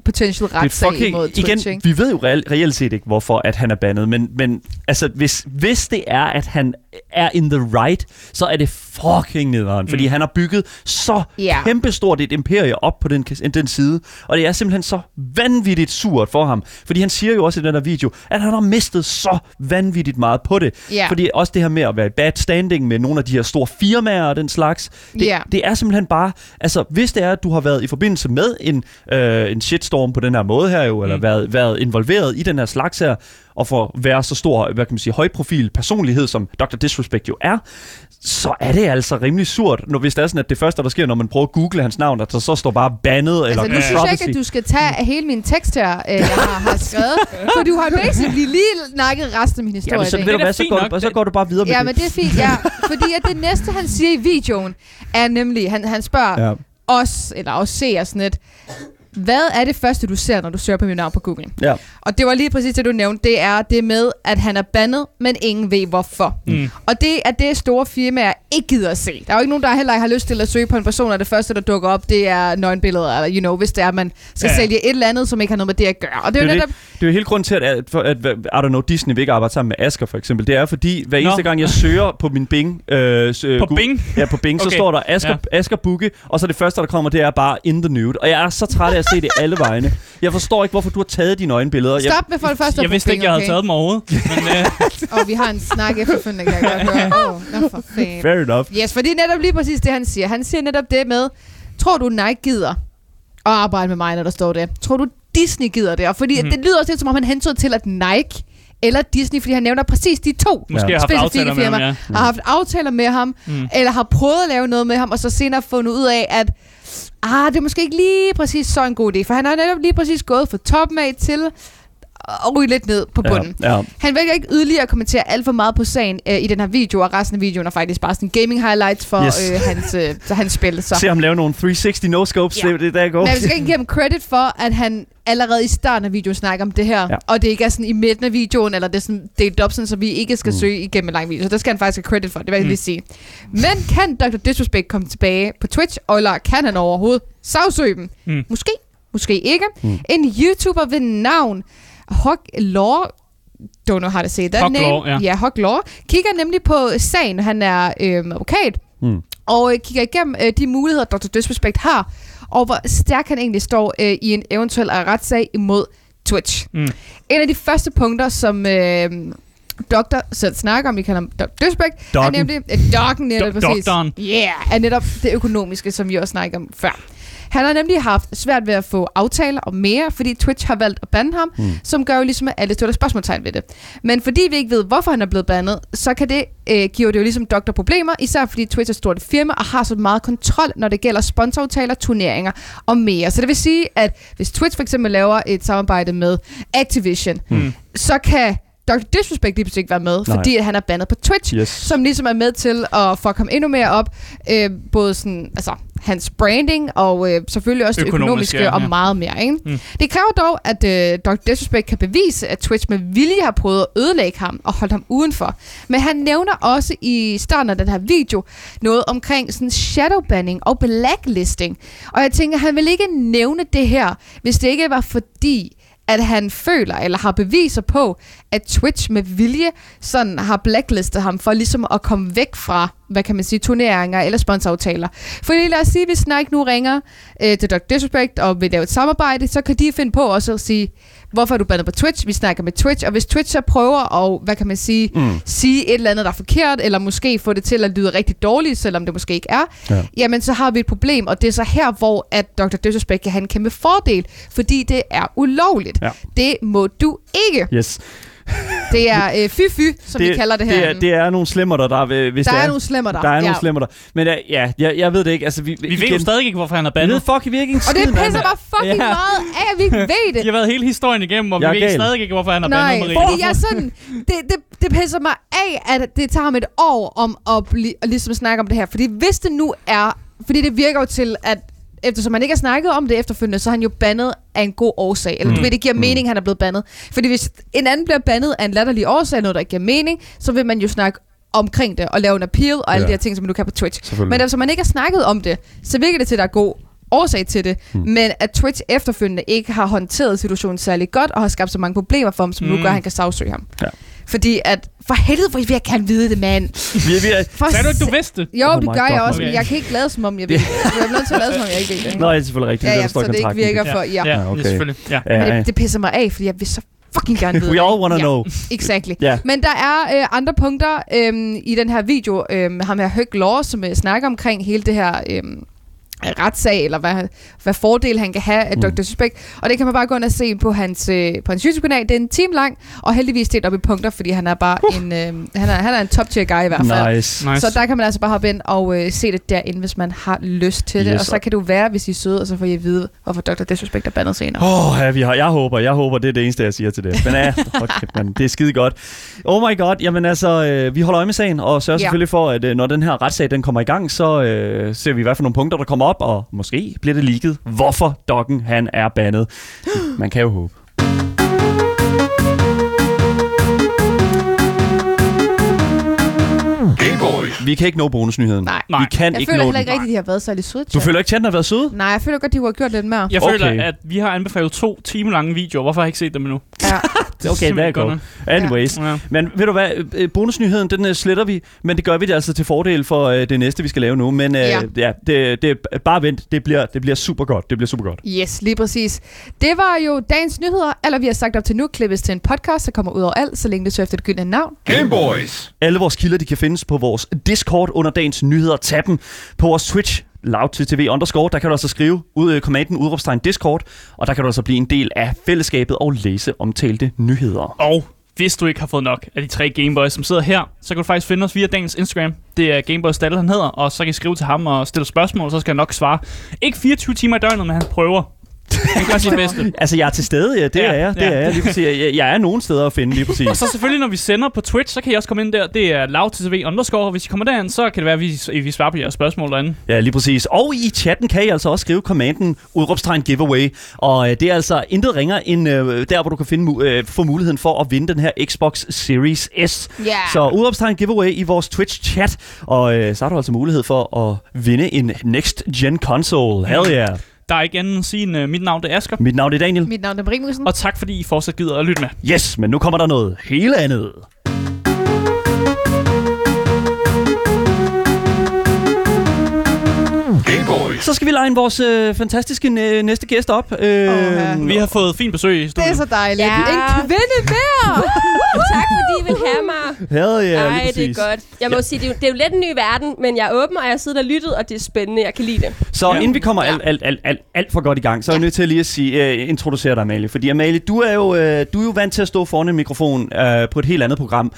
potential Det er retssag fucking, imod Twitch, igen, ikke? vi ved jo reelt, reelt set ikke, hvorfor at han er bandet, men, men altså, hvis, hvis det er, at han er in the right, så er det fucking nederen, fordi han har bygget så Ja. kæmpestort et imperie op på den, den side, og det er simpelthen så vanvittigt surt for ham, fordi han siger jo også i den her video, at han har mistet så vanvittigt meget på det, Ja. fordi også det her med at være i bad standing med nogle af de her store firmaer og den slags, det, Ja. det er simpelthen bare, altså hvis det er, at du har været i forbindelse med en, øh, en shitstorm på den her måde her jo, eller Mm. været, været involveret i den her slags her, og for at være så stor, hvad kan man sige, højprofil personlighed, som Dr. Disrespect jo er, så er det altså rimelig surt, når, hvis det er sådan, at det første, der sker, når man prøver at google hans navn, at der så står bare bandet, eller Altså, nu synes jeg ikke, at du skal tage hele min tekst her, øh, jeg har, har skrevet. for du har basically lige nakket resten af min historie. Jamen, så, ved du Det hvad, så går, nok. du, så går du bare videre med Ja, det. men det er fint, ja. Fordi at det næste, han siger i videoen, er nemlig, han, han spørger Ja. os, eller os ser sådan et, hvad er det første, du ser, når du søger på mit navn på Google? Ja. Og det var lige præcis det, du nævnte. Det er det med, at han er bandet, men ingen ved hvorfor. Mm. Og det er det, store firmaer ikke gider at se. Der er jo ikke nogen, der heller ikke har lyst til at søge på en person, og det første, der dukker op, det er nøgenbilleder, eller you know, hvis det er, at man skal Ja. sælge et eller andet, som ikke har noget med det at gøre. Og det er Det jo er, netop... det, det er jo hele grunden til, at, at, for, at, at I don't know, Disney vil ikke arbejde sammen med Asker, for eksempel. Det er fordi, hver eneste Nå. gang, jeg søger på min Bing... Øh, sø, På Gu- Bing? Ja, på Bing, så Okay. står der Asker, ja. Asker Bukke, og så det første, der kommer, det er bare in the nude. Og jeg er så træt af at se det alle vegne. Jeg forstår ikke, hvorfor du har taget dine øjenbilleder. Jeg, Stop med for det første Jeg vidste ikke, jeg havde okay? taget dem overhovedet. Men, øh, (laughs) Og vi har en snak efterfølgende, kan jeg godt høre. Åh, oh, nå for fanden. fair enough. Yes, for det er netop lige præcis det, han siger. Han siger netop det med, tror du Nike gider at arbejde med mig, når der står det? Tror du Disney gider det? Og fordi mm. det lyder også lidt, som om han hentede til, at Nike eller Disney, fordi han nævner præcis de to måske Ja. jeg har haft specifikke aftaler med ham, firmaer, ja. har haft aftaler med ham, mm. eller har prøvet at lave noget med ham, og så senere fundet ud af, at ah, det er måske ikke lige præcis så en god idé, for han har netop lige præcis gået fra toppen af til og ryge lidt ned på bunden. Ja, ja. Han vælger ikke yderligere at kommentere alt for meget på sagen øh, i den her video, og resten af videoen er faktisk bare sådan gaming highlights for Yes. øh, hans, øh, så hans spil. Så. Se ham lave nogle 360 no-scopes, Ja. det, det er der går. Men jeg skal ikke give ham credit for, at han allerede i starten af videoen snakker om det her, Ja. og det ikke er sådan i midten af videoen, eller det er sådan delt op, sådan, så vi ikke skal mm. søge igennem en lang video. Så det skal han faktisk have credit for, det vil jeg Mm. lige sige. Men kan Dr. Disrespect komme tilbage på Twitch, eller kan han overhovedet sagsøge dem? Mm. Måske, måske ikke. Mm. En YouTuber ved navn Law don't know how to say that Hog name. Law, ja. ja, Hog Law. Kigger nemlig på sagen. Han er øhm, advokat. Mm. Og øh, kigger igennem øh, de muligheder, Dr. Disrespect har, og hvor stærk han egentlig står øh, i en eventuel retssag imod Twitch. Mm. En af de første punkter, som øh, Doktor selv snakker om, vi kalder ham Dr. Disrespect, er nemlig... Øh, Doggen, netop Do- præcis. doktoren. Yeah, er netop det økonomiske, som vi også snakkede om før. Han har nemlig haft svært ved at få aftaler og mere, fordi Twitch har valgt at bande ham, Mm. som gør jo ligesom, at alle stiller spørgsmålstegn ved det. Men fordi vi ikke ved, hvorfor han er blevet bandet, så kan det øh, give det jo ligesom doktor problemer, især fordi Twitch er et stort firma og har så meget kontrol, når det gælder sponsoraftaler, turneringer og mere. Så det vil sige, at hvis Twitch for eksempel laver et samarbejde med Activision, Mm. så kan Dr. Disrespect lige pludselig ikke være med, Nej. fordi at han er bandet på Twitch Yes. som ligesom er med til at fuck ham endnu mere op. Øh, både sådan, altså, hans branding og øh, selvfølgelig også det Økonomiske, økonomiske ja. og meget mere. Ikke? Mm. Det kræver dog, at øh, Dr. Disrespect kan bevise, at Twitch med vilje har prøvet at ødelægge ham og holde ham udenfor. Men han nævner også i starten af den her video noget omkring sådan shadowbanning og blacklisting. Og jeg tænker, han vil ikke nævne det her, hvis det ikke var fordi, at han føler eller har beviser på, at Twitch med vilje sådan har blacklistet ham for ligesom at komme væk fra, hvad kan man sige, turneringer eller sponsoraftaler. For lad os sige, hvis Nike nu ringer øh, til Dr. Disrespect og vil lave et samarbejde, så kan de finde på også at sige, hvorfor er du bandet på Twitch? Vi snakker med Twitch, og hvis Twitch så prøver at, hvad kan man sige, Mm. sige et eller andet, der er forkert, eller måske få det til at lyde rigtig dårligt, selvom det måske ikke er, Ja. ja. jamen så har vi et problem, og det er så her, hvor at Dr. Disrespect kan have en kæmpe fordel, fordi det er ulovligt. Ja. Det må du ikke. Yes. Det er øh, fy-fy, som det, vi kalder det her. Det er, det er nogle slemmer der, der er, hvis der det er, er. nogle slemmer der. der er ja. nogle slemmer der. Men uh, ja, jeg, jeg ved det ikke. Altså, vi, Vi ved jo stadig ikke, hvorfor han er Vi ved bandet. fuck, vi ikke en Og det pisser bare fucking Ja. meget af, at vi ikke ved det. De har været hele historien igennem, og vi Jeg ved gal. stadig ikke, hvorfor han er Nej, bandet, Marie. fordi jeg sådan, det, det, det pisser mig af, at det tager ham et år om at, bli, at ligesom snakke om det her. Fordi hvis det nu er, fordi det virker jo til, at eftersom man ikke har snakket om det efterfølgende, så er han jo bandet af en god årsag. Eller Mm. du ved, det giver mening, at han er blevet bandet. Fordi hvis en anden bliver bandet af en latterlig årsag, noget der ikke giver mening, så vil man jo snakke omkring det og lave en appeal og alle Ja. de her ting, som nu kan på Twitch. Men eftersom man ikke har snakket om det, så virker det til, at der er god årsag til det, Mm. mm. men at Twitch efterfølgende ikke har håndteret situationen særlig godt, og har skabt så mange problemer for ham, som mm. Mm. nu gør, at han kan sagsøge ham. Ja. Fordi at, for helvede, hvor vil jeg gerne vide det, mand. Vi, vi er, For Sagde du ikke, du vidste det? Jo, Oh det gør God, jeg også, okay. men jeg kan ikke lade som om, jeg ved det. Jeg er nødt til at lade som om, jeg ikke ved det. Nå, det er selvfølgelig rigtigt. ja, det, er ja, der står i så det ikke virker for... Ja. Ja, Ja, okay. okay. selvfølgelig. Ja. Men det, det pisser mig af, fordi jeg vil så fucking gerne (laughs) vide We det. all wanna Ja. know. Exactly. Ja. Men der er øh, andre punkter øhm, i den her video. Øhm, ham her Høg Law, som øh, snakker omkring hele det her øhm, retssag, eller hvad, hvad fordel han kan have af Mm. Dr. Suspect. Og det kan man bare gå ind og se på hans, øh, på hans YouTube-kanal. Det er en time lang, og heldigvis delt op i punkter, fordi han er bare uh. en, øh, han er, han er en top-tier guy i hvert fald. Nice. Nice. Så der kan man altså bare hoppe ind og øh, se det derinde, hvis man har lyst til det. Yes. Og så kan du være, hvis I er søde, og så får I at vide, hvorfor Dr. Disrespect er bandet senere. Åh, oh, ja, vi har, jeg håber, jeg håber, det er det eneste, jeg siger til det. Men ja, (laughs) okay, man, det er skide godt. Oh my god, jamen altså, øh, vi holder øje med sagen, og sørger Ja. selvfølgelig for, at øh, når den her retssag den kommer i gang, så øh, ser vi, hvad for nogle punkter, der kommer op, og måske bliver det ligget, hvorfor Doggen han er bandet. Man kan jo håbe. Vi kan ikke nå bonusnyheden. Nej. Nej. Vi kan Jeg ikke føler nå heller den. ikke rigtigt, at de har været særlig søde Du føler ikke, at den har været sød? Nej, jeg føler godt, de kunne have gjort lidt mere. Jeg Okay. føler, at vi har anbefalet to timer lange videoer. Hvorfor har jeg ikke set dem endnu? Ja. (laughs) Okay, simpelthen er godt. godt Anyways. Ja. Men ved du hvad, øh, bonusnyheden, den øh, sletter vi, men det gør vi det altså til fordel for øh, det næste, vi skal lave nu. Men ja. Ja. ja, det, det, bare vent, det bliver, det bliver super godt. Det bliver super godt. Yes, lige præcis. Det var jo dagens nyheder, eller vi har sagt op til nu, klippes til en podcast, der kommer ud over alt, så længe det søger efter det gyldne navn. Gameboys. Alle vores kilder, de kan findes på vores Discord under dagens nyheder. Tag dem på vores Twitch, loud til tv underscore. Der kan du altså skrive ud, øh, kommanden udråbstegn Discord, og der kan du altså blive en del af fællesskabet og læse omtalte nyheder. Og hvis du ikke har fået nok af de tre Gameboys, som sidder her, så kan du faktisk finde os via dagens Instagram. Det er Gameboys Dalle, han hedder, og så kan I skrive til ham og stille spørgsmål, så skal han nok svare. Ikke 24 timer i døgnet, men han prøver. Han gør sit bedste. (laughs) Altså, jeg er til stede, ja, det Ja, er jeg. Det ja. er jeg lige præcis. Jeg, jeg er nogen steder at finde, lige præcis. Og så selvfølgelig, når vi sender på Twitch, så kan I også komme ind der. Det er lavtv underscore. Hvis I kommer derind, så kan det være, at vi, vi svarer på jeres spørgsmål derinde. Ja, lige præcis. Og i chatten kan I altså også skrive kommanden udråbstegn giveaway. Og øh, det er altså intet ringer end øh, der, hvor du kan finde, øh, få muligheden for at vinde den her Xbox Series S. Ja. Så udråbstegn giveaway i vores Twitch-chat. Og øh, så har du altså mulighed for at vinde en Next Gen console. Hell yeah. Der er ikke andet end at sige, end, uh, mit navn det er Asger. Mit navn er Daniel. Mit navn er Brimusen. Og tak fordi I fortsat gider at lytte med. Yes, men nu kommer der noget helt andet. Så skal vi lege vores øh, fantastiske næ- næste gæst op. Øh, ja. Vi har fået fint besøg i Det er studiet. så dejligt. Ja. En kvinde mere! tak vil have mig. Hell yeah, Ej, lige det er godt. Jeg må sige, det er, jo, det er jo lidt en ny verden, men jeg er åben, og jeg har siddet og lyttet, og det er spændende. Jeg kan lide det. Så Ja. inden vi kommer alt, alt, alt, alt, alt for godt i gang, så er jeg nødt til lige at sige, uh, introducere dig, Amalie. Fordi Amalie, du er jo, uh, du er jo vant til at stå foran en mikrofon uh, på et helt andet program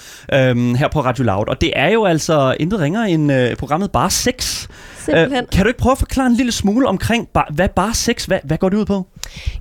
um, her på Radio Loud. Og det er jo altså intet ringer end uh, programmet Bare Sex. Simpelthen. kan du ikke prøve at forklare en lille smule omkring, bar, hvad Bare Sex, hvad, hvad går det ud på?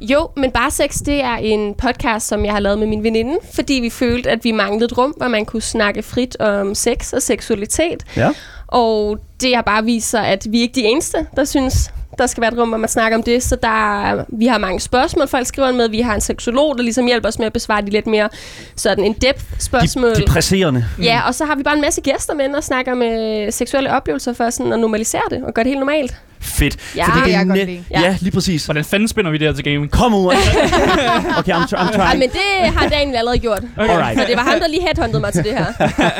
Jo, men Bare Sex, det er en podcast, som jeg har lavet med min veninde, fordi vi følte, at vi manglede et rum, hvor man kunne snakke frit om sex og seksualitet. Ja. Og det har bare vist sig, at vi er ikke de eneste, der synes, der skal være et rum, hvor man snakker om det. Så der, er- vi har mange spørgsmål, folk skriver med. Vi har en seksolog, der ligesom hjælper os med at besvare de lidt mere sådan en depth spørgsmål. De, de presserende. Ja, og så har vi bare en masse gæster med, og snakker med seksuelle oplevelser for sådan at normalisere det og gøre det helt normalt. Fedt. Ja, Fordi det kan jeg godt net- lide. Ja. Ja. lige præcis. Hvordan fanden spænder vi det her til gaming? Kom ud. (laughs) okay, I'm, tr- I'm trying. men det har Daniel allerede gjort. Alright. Så det var ham, der lige headhuntede mig til det her.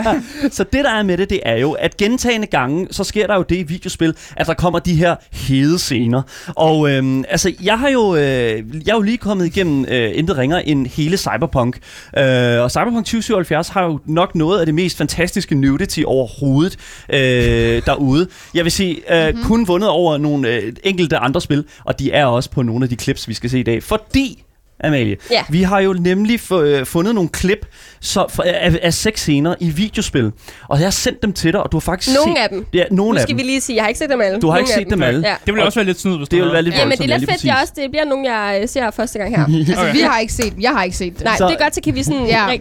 (laughs) Så det, der er med det, det er jo, at gentagende gange, så sker der jo det i videospil, at der kommer de her hede scener. Og øhm, altså, jeg har jo, øh, jeg er jo lige kommet igennem øh, intet ringer end hele Cyberpunk. Øh, og Cyberpunk 2077 har jo nok noget af det mest fantastiske nudity overhovedet øh, derude. Jeg vil sige, øh, mm-hmm. kun vundet over nogle øh, enkelte andre spil, og de er også på nogle af de clips, vi skal se i dag. Fordi Amalie. Ja. Vi har jo nemlig øh, fundet nogle klip så, for, af, af seks scener i videospil, og jeg har sendt dem til dig, og du har faktisk Nogle set... af dem. Ja, nogle Nu af skal dem. vi lige sige, jeg har ikke set dem alle. Du har Nogle ikke set dem alle. Ja. Det ville også være lidt snyd, hvis Det ville være lidt Jamen, det voldsomt, er ja, lidt fedt, jeg også. Det bliver nogle, jeg øh, ser første gang her. Altså, (laughs) Okay. vi har ikke set dem. Jeg har ikke set dem. Nej, Så- det er godt, så kan vi sådan Ja.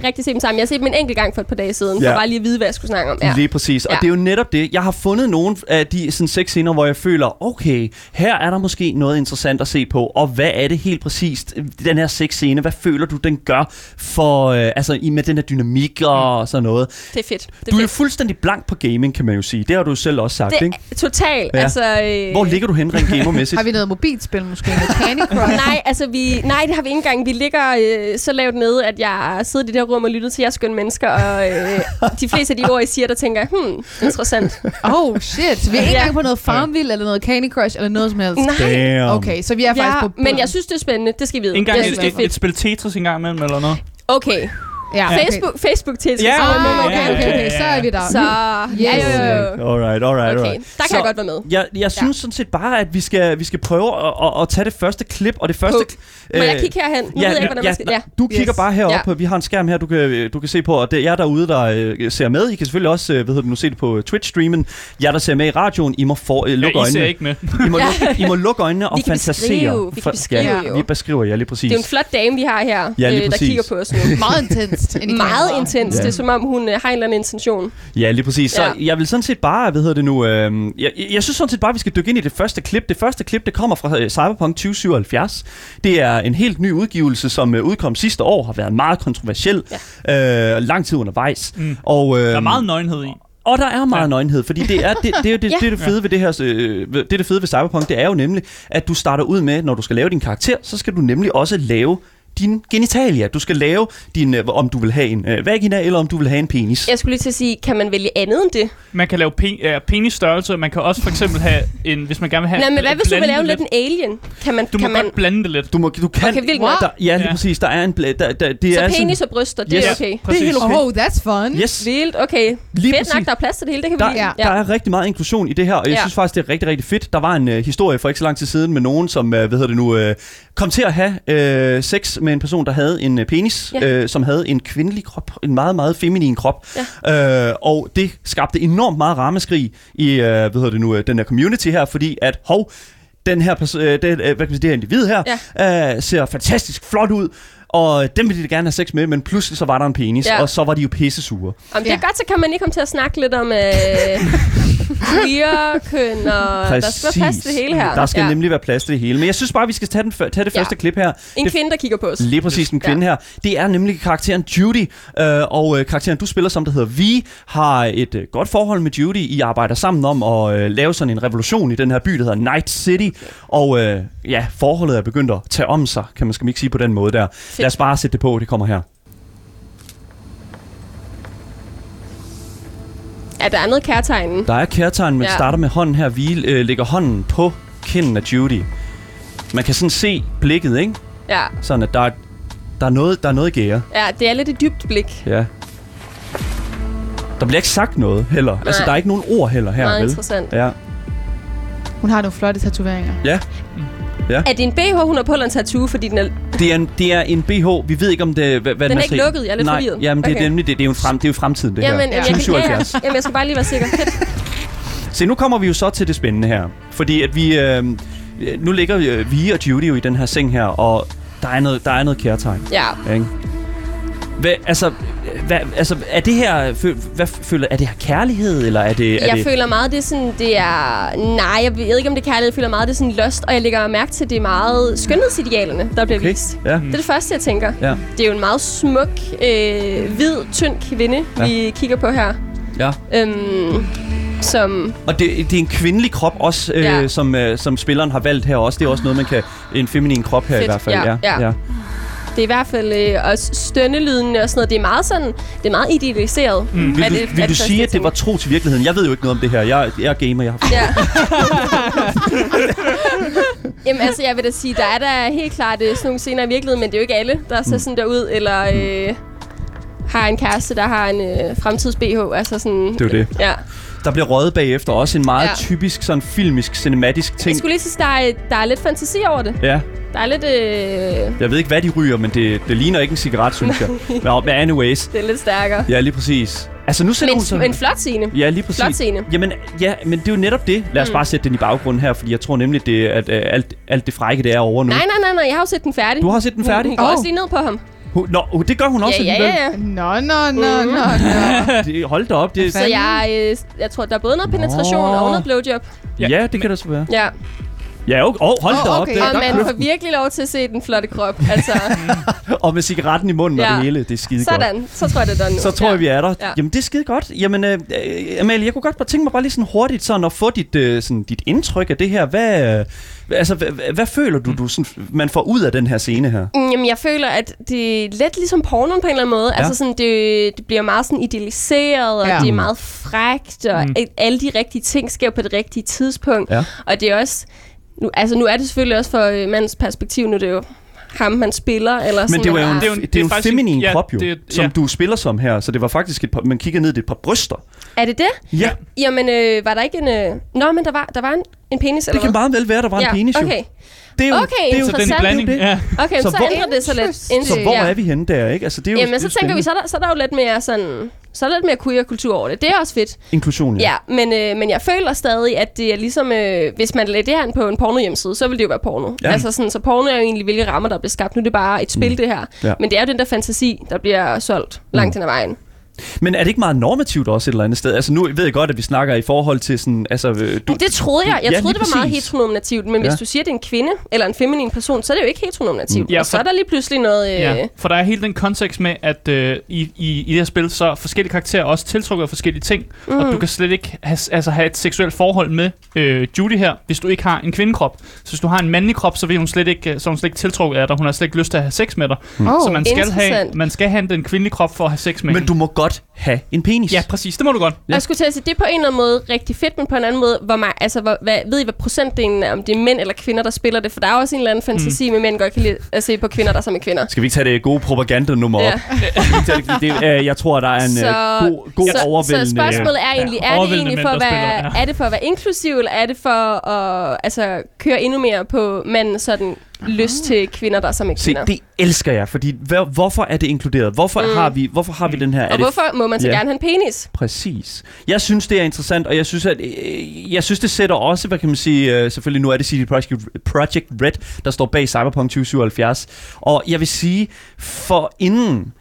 Rig- rigtig se dem sammen. Jeg har set dem en enkelt gang for et par dage siden, Ja. for bare lige at vide, hvad jeg skulle snakke om. Ja. Lige præcis. Og Ja. det er jo netop det. Jeg har fundet nogle af de sådan, seks scener, hvor jeg føler, okay, her er der måske noget interessant at se på. Og hvad er det helt præcist, den her seks scene, hvad føler du, den gør for, øh, altså i- med den her dynamik og sådan noget. Det er fedt. Det er Du er jo fedt. fuldstændig blank på gaming, kan man jo sige. Det har du jo selv også sagt, Det ikke? totalt. Ja. Altså, øh, Hvor ligger du hen rent gamermæssigt? (laughs) Har vi noget mobilspil måske? Noget Candy Crush? Nej, altså vi, nej, det har vi ikke engang. Vi ligger øh, så lavt nede, at jeg sidder i det rum og lytter til jeres skønne mennesker, og øh, de fleste af de ord, I siger, der tænker jeg, hmm, interessant. Oh shit. Så vi er ikke Ja. engang på noget Farmville eller noget Candy Crush eller noget som helst. Nej, Damn. Okay, så vi er faktisk ja, på... men jeg synes, det er spændende. Det skal I vide. En gang jeg et, synes, det et, er et, fedt. spil Tetris en gang imellem, eller noget. Okay, ja, okay. Facebook, Facebook til Ja, Ah, okay, okay, okay, okay, så er vi der. Så, ja, Yes. Alright, alright, Okay, alright. der kan Så- jeg godt være med. Jeg, jeg synes sådan set bare, at vi skal, vi skal prøve at, at, at tage det første klip, og det første... På. Må jeg kigge herhen? Nu ved jeg ikke, hvordan man skal... Ja. Du kigger Yes. bare herop. Ja. Ja. Vi har en skærm her, du kan, du kan se på, og det er jer derude, der øh, ser med. I kan selvfølgelig også øh, hvad hedder det, nu se det på Twitch-streamen. Jer, der ser med i radioen, I må for, øh, Ja, lukke I ser øjnene. ikke med. I må, (laughs) lukke, I må lukke øjnene og Vi kan fantasere. beskrive, vi kan For- beskrive ja, jo. vi beskriver, ja, lige præcis. Det er en flot dame, vi har her, Ja, lige øh, der kigger på os nu. Meget intenst. Meget kameraet. intens. Ja. Det er som om, hun øh, har en eller anden intention. Ja, lige præcis. Så Ja. jeg vil sådan set bare, hvad hedder det nu, øh, jeg, jeg synes sådan set bare, at vi skal dykke ind i det første klip. Det første klip, det kommer fra øh, Cyberpunk 2077. Det er en helt ny udgivelse, som øh, udkom sidste år, har været meget kontroversiel, ja. øh, lang tid undervejs. Mm. Og, øh, Der er meget nøgenhed i. Og der er meget Ja. nøgenhed, fordi det er det, det, er jo det, (laughs) Ja. det, det fede ved det her, øh, det er det fede ved Cyberpunk, det er jo nemlig, at du starter ud med, når du skal lave din karakter, så skal du nemlig også lave din genitalia. Du skal lave din, øh, om du vil have en øh, vagina, eller om du vil have en penis. Jeg skulle lige til at sige, kan man vælge andet end det? Man kan lave pen, uh, penisstørrelse, man kan også for eksempel have en, hvis man gerne vil have... Nej, men hvad hvis du vil lave det lidt en alien? Kan man, Du må kan man, godt blande det lidt. Du, må, du kan... Okay, nok. der, ja, lige Ja. præcis. Der er en... bla- Der, der, det Så er penis og bryster, det Yes. er okay. Præcis. helt okay. Oh, that's fun. Yes. Vildt, okay. Lige Fedt præcis. nok, der er plads til det hele, det kan vi Der, lide. ja. der er rigtig meget inklusion i det her, og jeg Ja. synes faktisk, det er rigtig, rigtig fedt. Der var en øh, historie for ikke så lang tid siden med nogen, som, øh, hvad hedder det nu, øh, kom til at have øh, sex med en person, der havde en øh, penis, Ja. øh, som havde en kvindelig krop, en meget, meget feminin krop. Ja. Øh, og det skabte enormt meget rammeskrig i, øh, hvad hedder det nu, øh, den her community her, fordi at, hov, den her, øh, den, øh, hvad kan man sige, det her individ her øh, ser fantastisk flot ud, og dem vil de gerne have sex med, men pludselig så var der en penis, Ja. og så var de jo pissesure. Om det Ja. er godt, så kan man lige komme til at snakke lidt om øh, (laughs) queer, køn, og der skal være plads til det hele her. Der skal ja. nemlig være plads til det hele. Men jeg synes bare, vi skal tage, den, tage det Ja. første klip her. En det, kvinde, der kigger på os. Lige præcis en kvinde her. Det er nemlig karakteren Judy, øh, og øh, karakteren du spiller som, der hedder Vi, har et øh, godt forhold med Judy. I arbejder sammen om at øh, lave sådan en revolution i den her by, der hedder Night City. Og øh, ja, forholdet er begyndt at tage om sig, kan man skal ikke sige på den måde der. Lad os bare sætte det på, det kommer her. Ja, der er noget kærtegn. Der er kærtegn, men ja. Starter med hånden her. Vi øh, lægger hånden på kinden af Judy. Man kan sådan se blikket, ikke? Ja. Sådan at der er, der er noget, der er noget gære. ja, det er lidt et dybt blik. Ja. Der bliver ikke sagt noget heller. Nej. Altså, Nej. der er ikke nogen ord heller her, Meget vel? interessant. Ja. Hun har nogle flotte tatoveringer. ja. Er det en BH, hun har på, eller en tattoo, fordi den er... Det er, en, det er en BH. Vi ved ikke, om det... Hvad, hvad Den er ikke lukket. Jeg er lidt Nej, forvirret. jamen, det, Okay. er nemlig det, det, er jo frem, det er jo fremtiden, det Jamen, her. jamen, jeg, kan- ja, 2077. ja. jamen, jeg skal bare lige være sikker. (laughs) Se, nu kommer vi jo så til det spændende her. Fordi at vi... Øh, nu ligger øh, vi og Judy jo i den her seng her, og der er noget, der er noget kærtegn. Ja. Ikke? Hvad, altså, hvad, altså, er det her, hvad føler, er det her kærlighed, eller er det... Er Jeg det, føler meget, det er sådan, det er... Nej, jeg ved ikke, om det er kærlighed. Jeg føler meget, det er sådan lost, og jeg lægger mærke til, det er meget skønhedsidealerne, der bliver Okay, vist. ja. Det er det første, jeg tænker. Ja. Det er jo en meget smuk, øh, hvid, tynd kvinde, Ja. vi kigger på her. Ja. Øhm, som... Og det, det er en kvindelig krop også, øh, Ja. som, øh, som spilleren har valgt her også. Det er også noget, man kan... En feminin krop her i Fedt, hvert fald. ja, ja. ja. Det er i hvert fald øh, også stønnelyden og sådan noget. Det er meget sådan... Det er meget idealiseret. Mm. Vil du, det- vil du sige, at det var tro til virkeligheden? Jeg ved jo ikke noget om det her. Jeg, jeg er gamer. Jeg har... Ja. (laughs) Jamen altså, jeg vil da sige, der er der helt klart øh, sådan nogle scener i virkeligheden, men det er jo ikke alle, der ser sådan der ud, eller øh, har en kæreste, der har en øh, fremtids-BH. Altså sådan, Det er jo det. Ja. Der bliver røget bagefter. Også en meget Ja. typisk sådan filmisk, cinematisk Jeg ting. skulle lige sige, der er, der er lidt fantasi over det. Ja, Der er lidt... Øh, jeg ved ikke, hvad de ryger, men det, det ligner ikke en cigaret, synes jeg. Men, men anyways. det er lidt stærkere. Ja, lige præcis. Altså, nu sætter hun så... Men en flot scene. Ja, lige præcis. Flot scene. Jamen, ja, men det er jo netop det. Lad os Mm. bare sætte den i baggrunden her, fordi jeg tror nemlig, det, at øh, alt, alt det frække, det er over nu. Nej, nej, nej, nej, jeg har jo set den færdig. Du har set den færdig? Hun, hun går Åh. også lige ned på ham. Hun, nå, uh, det gør hun også ja, ja, alligevel. ja, ja. Nå, nå, nå, nå, nå. (laughs) Det, hold da op. Det, Så jeg, øh, jeg tror, der er både noget penetration Nå. og noget blowjob. ja, ja, det kan det så være. Ja. Ja, okay. oh, hold Åh, da op. okay. Det, Og der man får virkelig lov til at se den flotte krop. Altså, (laughs) og med cigaretten i munden og Ja. det hele. Det er skide godt. sådan. Så tror jeg, det er done nu. Så tror jeg, vi er der. Ja. Jamen, det er skide godt. Jamen, øh, øh, Amalie, jeg kunne godt bare tænke mig bare lige sådan hurtigt sådan at få dit, øh, sådan, dit indtryk af det her. Hvad, øh, altså, hvad, hvad, hvad føler du, du sådan, man får ud af den her scene her? Mm, Jamen, jeg føler, at det er lidt ligesom pornoen på en eller anden måde. Ja. Altså sådan, det, det bliver meget sådan idealiseret, og Ja. det er meget frækt, og Mm. mm. alle de rigtige ting sker på det rigtige tidspunkt. Ja. Og det er også... Nu, altså, nu er det selvfølgelig også for øh, mandens perspektiv, nu er det jo ham, man spiller, eller Men sådan det er jo en, Det er jo en- det det er jo en faktisk en- feminin ja, krop jo, det som ja. du spiller som her. Så det var faktisk et par, man kigger ned, det er et par bryster. Er det det? Ja, Jamen, øh, var der ikke en... Øh... Nå, men der var, der var en, en penis, det eller kan hvad? meget vel være, der var en ja, penis jo. okay. Det er jo, Okay, det er jo, Så den blanding, Det ja. Okay, Så så, hvor- så ændrer det sig lidt. Så hvor ja. er vi henne der, ikke? Altså, det er jo, Jamen, det er så tænker vi, så er, der, så er der jo lidt mere sådan... Så er der lidt mere queer-kultur over det. Det er også fedt. Inklusion, ja. Ja, men, øh, men jeg føler stadig, at det er ligesom... Øh, hvis man lagde det her på en porno-hjemmeside, så vil det jo være porno. Ja. Ja. Altså sådan, så porno er jo egentlig, hvilke rammer, der bliver skabt. Nu er det bare et spil, Mm. det her. Ja. Men det er jo den der fantasi, der bliver solgt langt Mm. hen ad vejen. Men er det ikke meget normativt også et eller andet sted? Altså nu ved jeg godt, at vi snakker i forhold til sådan... Altså, øh, du, Men det troede jeg. Jeg Ja, troede, det var meget heteronormativt. Men Ja. hvis du siger, at det er en kvinde eller en feminin person, så er det jo ikke heteronormativt. Ja, og så for- er der lige pludselig noget... Øh, Ja, for der er hele den kontekst med, at øh, i, i, i det her spil, så er forskellige karakterer også tiltrukket af forskellige ting. Mm. Og du kan slet ikke have, altså, have et seksuelt forhold med øh, Judy her, hvis du ikke har en kvindekrop. Så hvis du har en mandlig krop, så, vil hun slet ikke, øh, så er hun slet ikke tiltrukket af dig. Hun har slet ikke lyst til at have sex med dig. Oh, så man skal, have, man skal have den kvindelige krop for at have sex med men hende. du må godt have en penis. Ja, præcis. Det må du godt. Ja. Jeg skulle til at sige, det er på en eller anden måde rigtig fedt, men på en anden måde, hvor man, altså, hvor, hvad, ved I, hvad procentdelen er, om det er mænd eller kvinder, der spiller det? For der er også en eller anden fantasi mm. med, at mænd godt kan lide at se på kvinder, der er sammen med kvinder. Skal vi ikke tage det gode propagandanummer Ja. op? det, øh, jeg tror, der er en Så- øh, god, god så, overvældende... så spørgsmålet er egentlig, Ja, er det egentlig mænd, for at der være, spiller, ja. er det for at være inklusiv, eller er det for at altså, køre endnu mere på manden sådan lyst til kvinder, der er sammen med Se, kvinder. det elsker jeg, fordi hvor, hvorfor er det inkluderet? Hvorfor, mm. har, vi, hvorfor har vi den her? Er og det hvorfor må man så Ja. gerne have en penis? Præcis. Jeg synes, det er interessant, og jeg synes, at øh, jeg synes, det sætter også, hvad kan man sige, øh, selvfølgelig nu er det CD Projekt, Project Red, der står bag Cyberpunk 2077. Og jeg vil sige, for inden,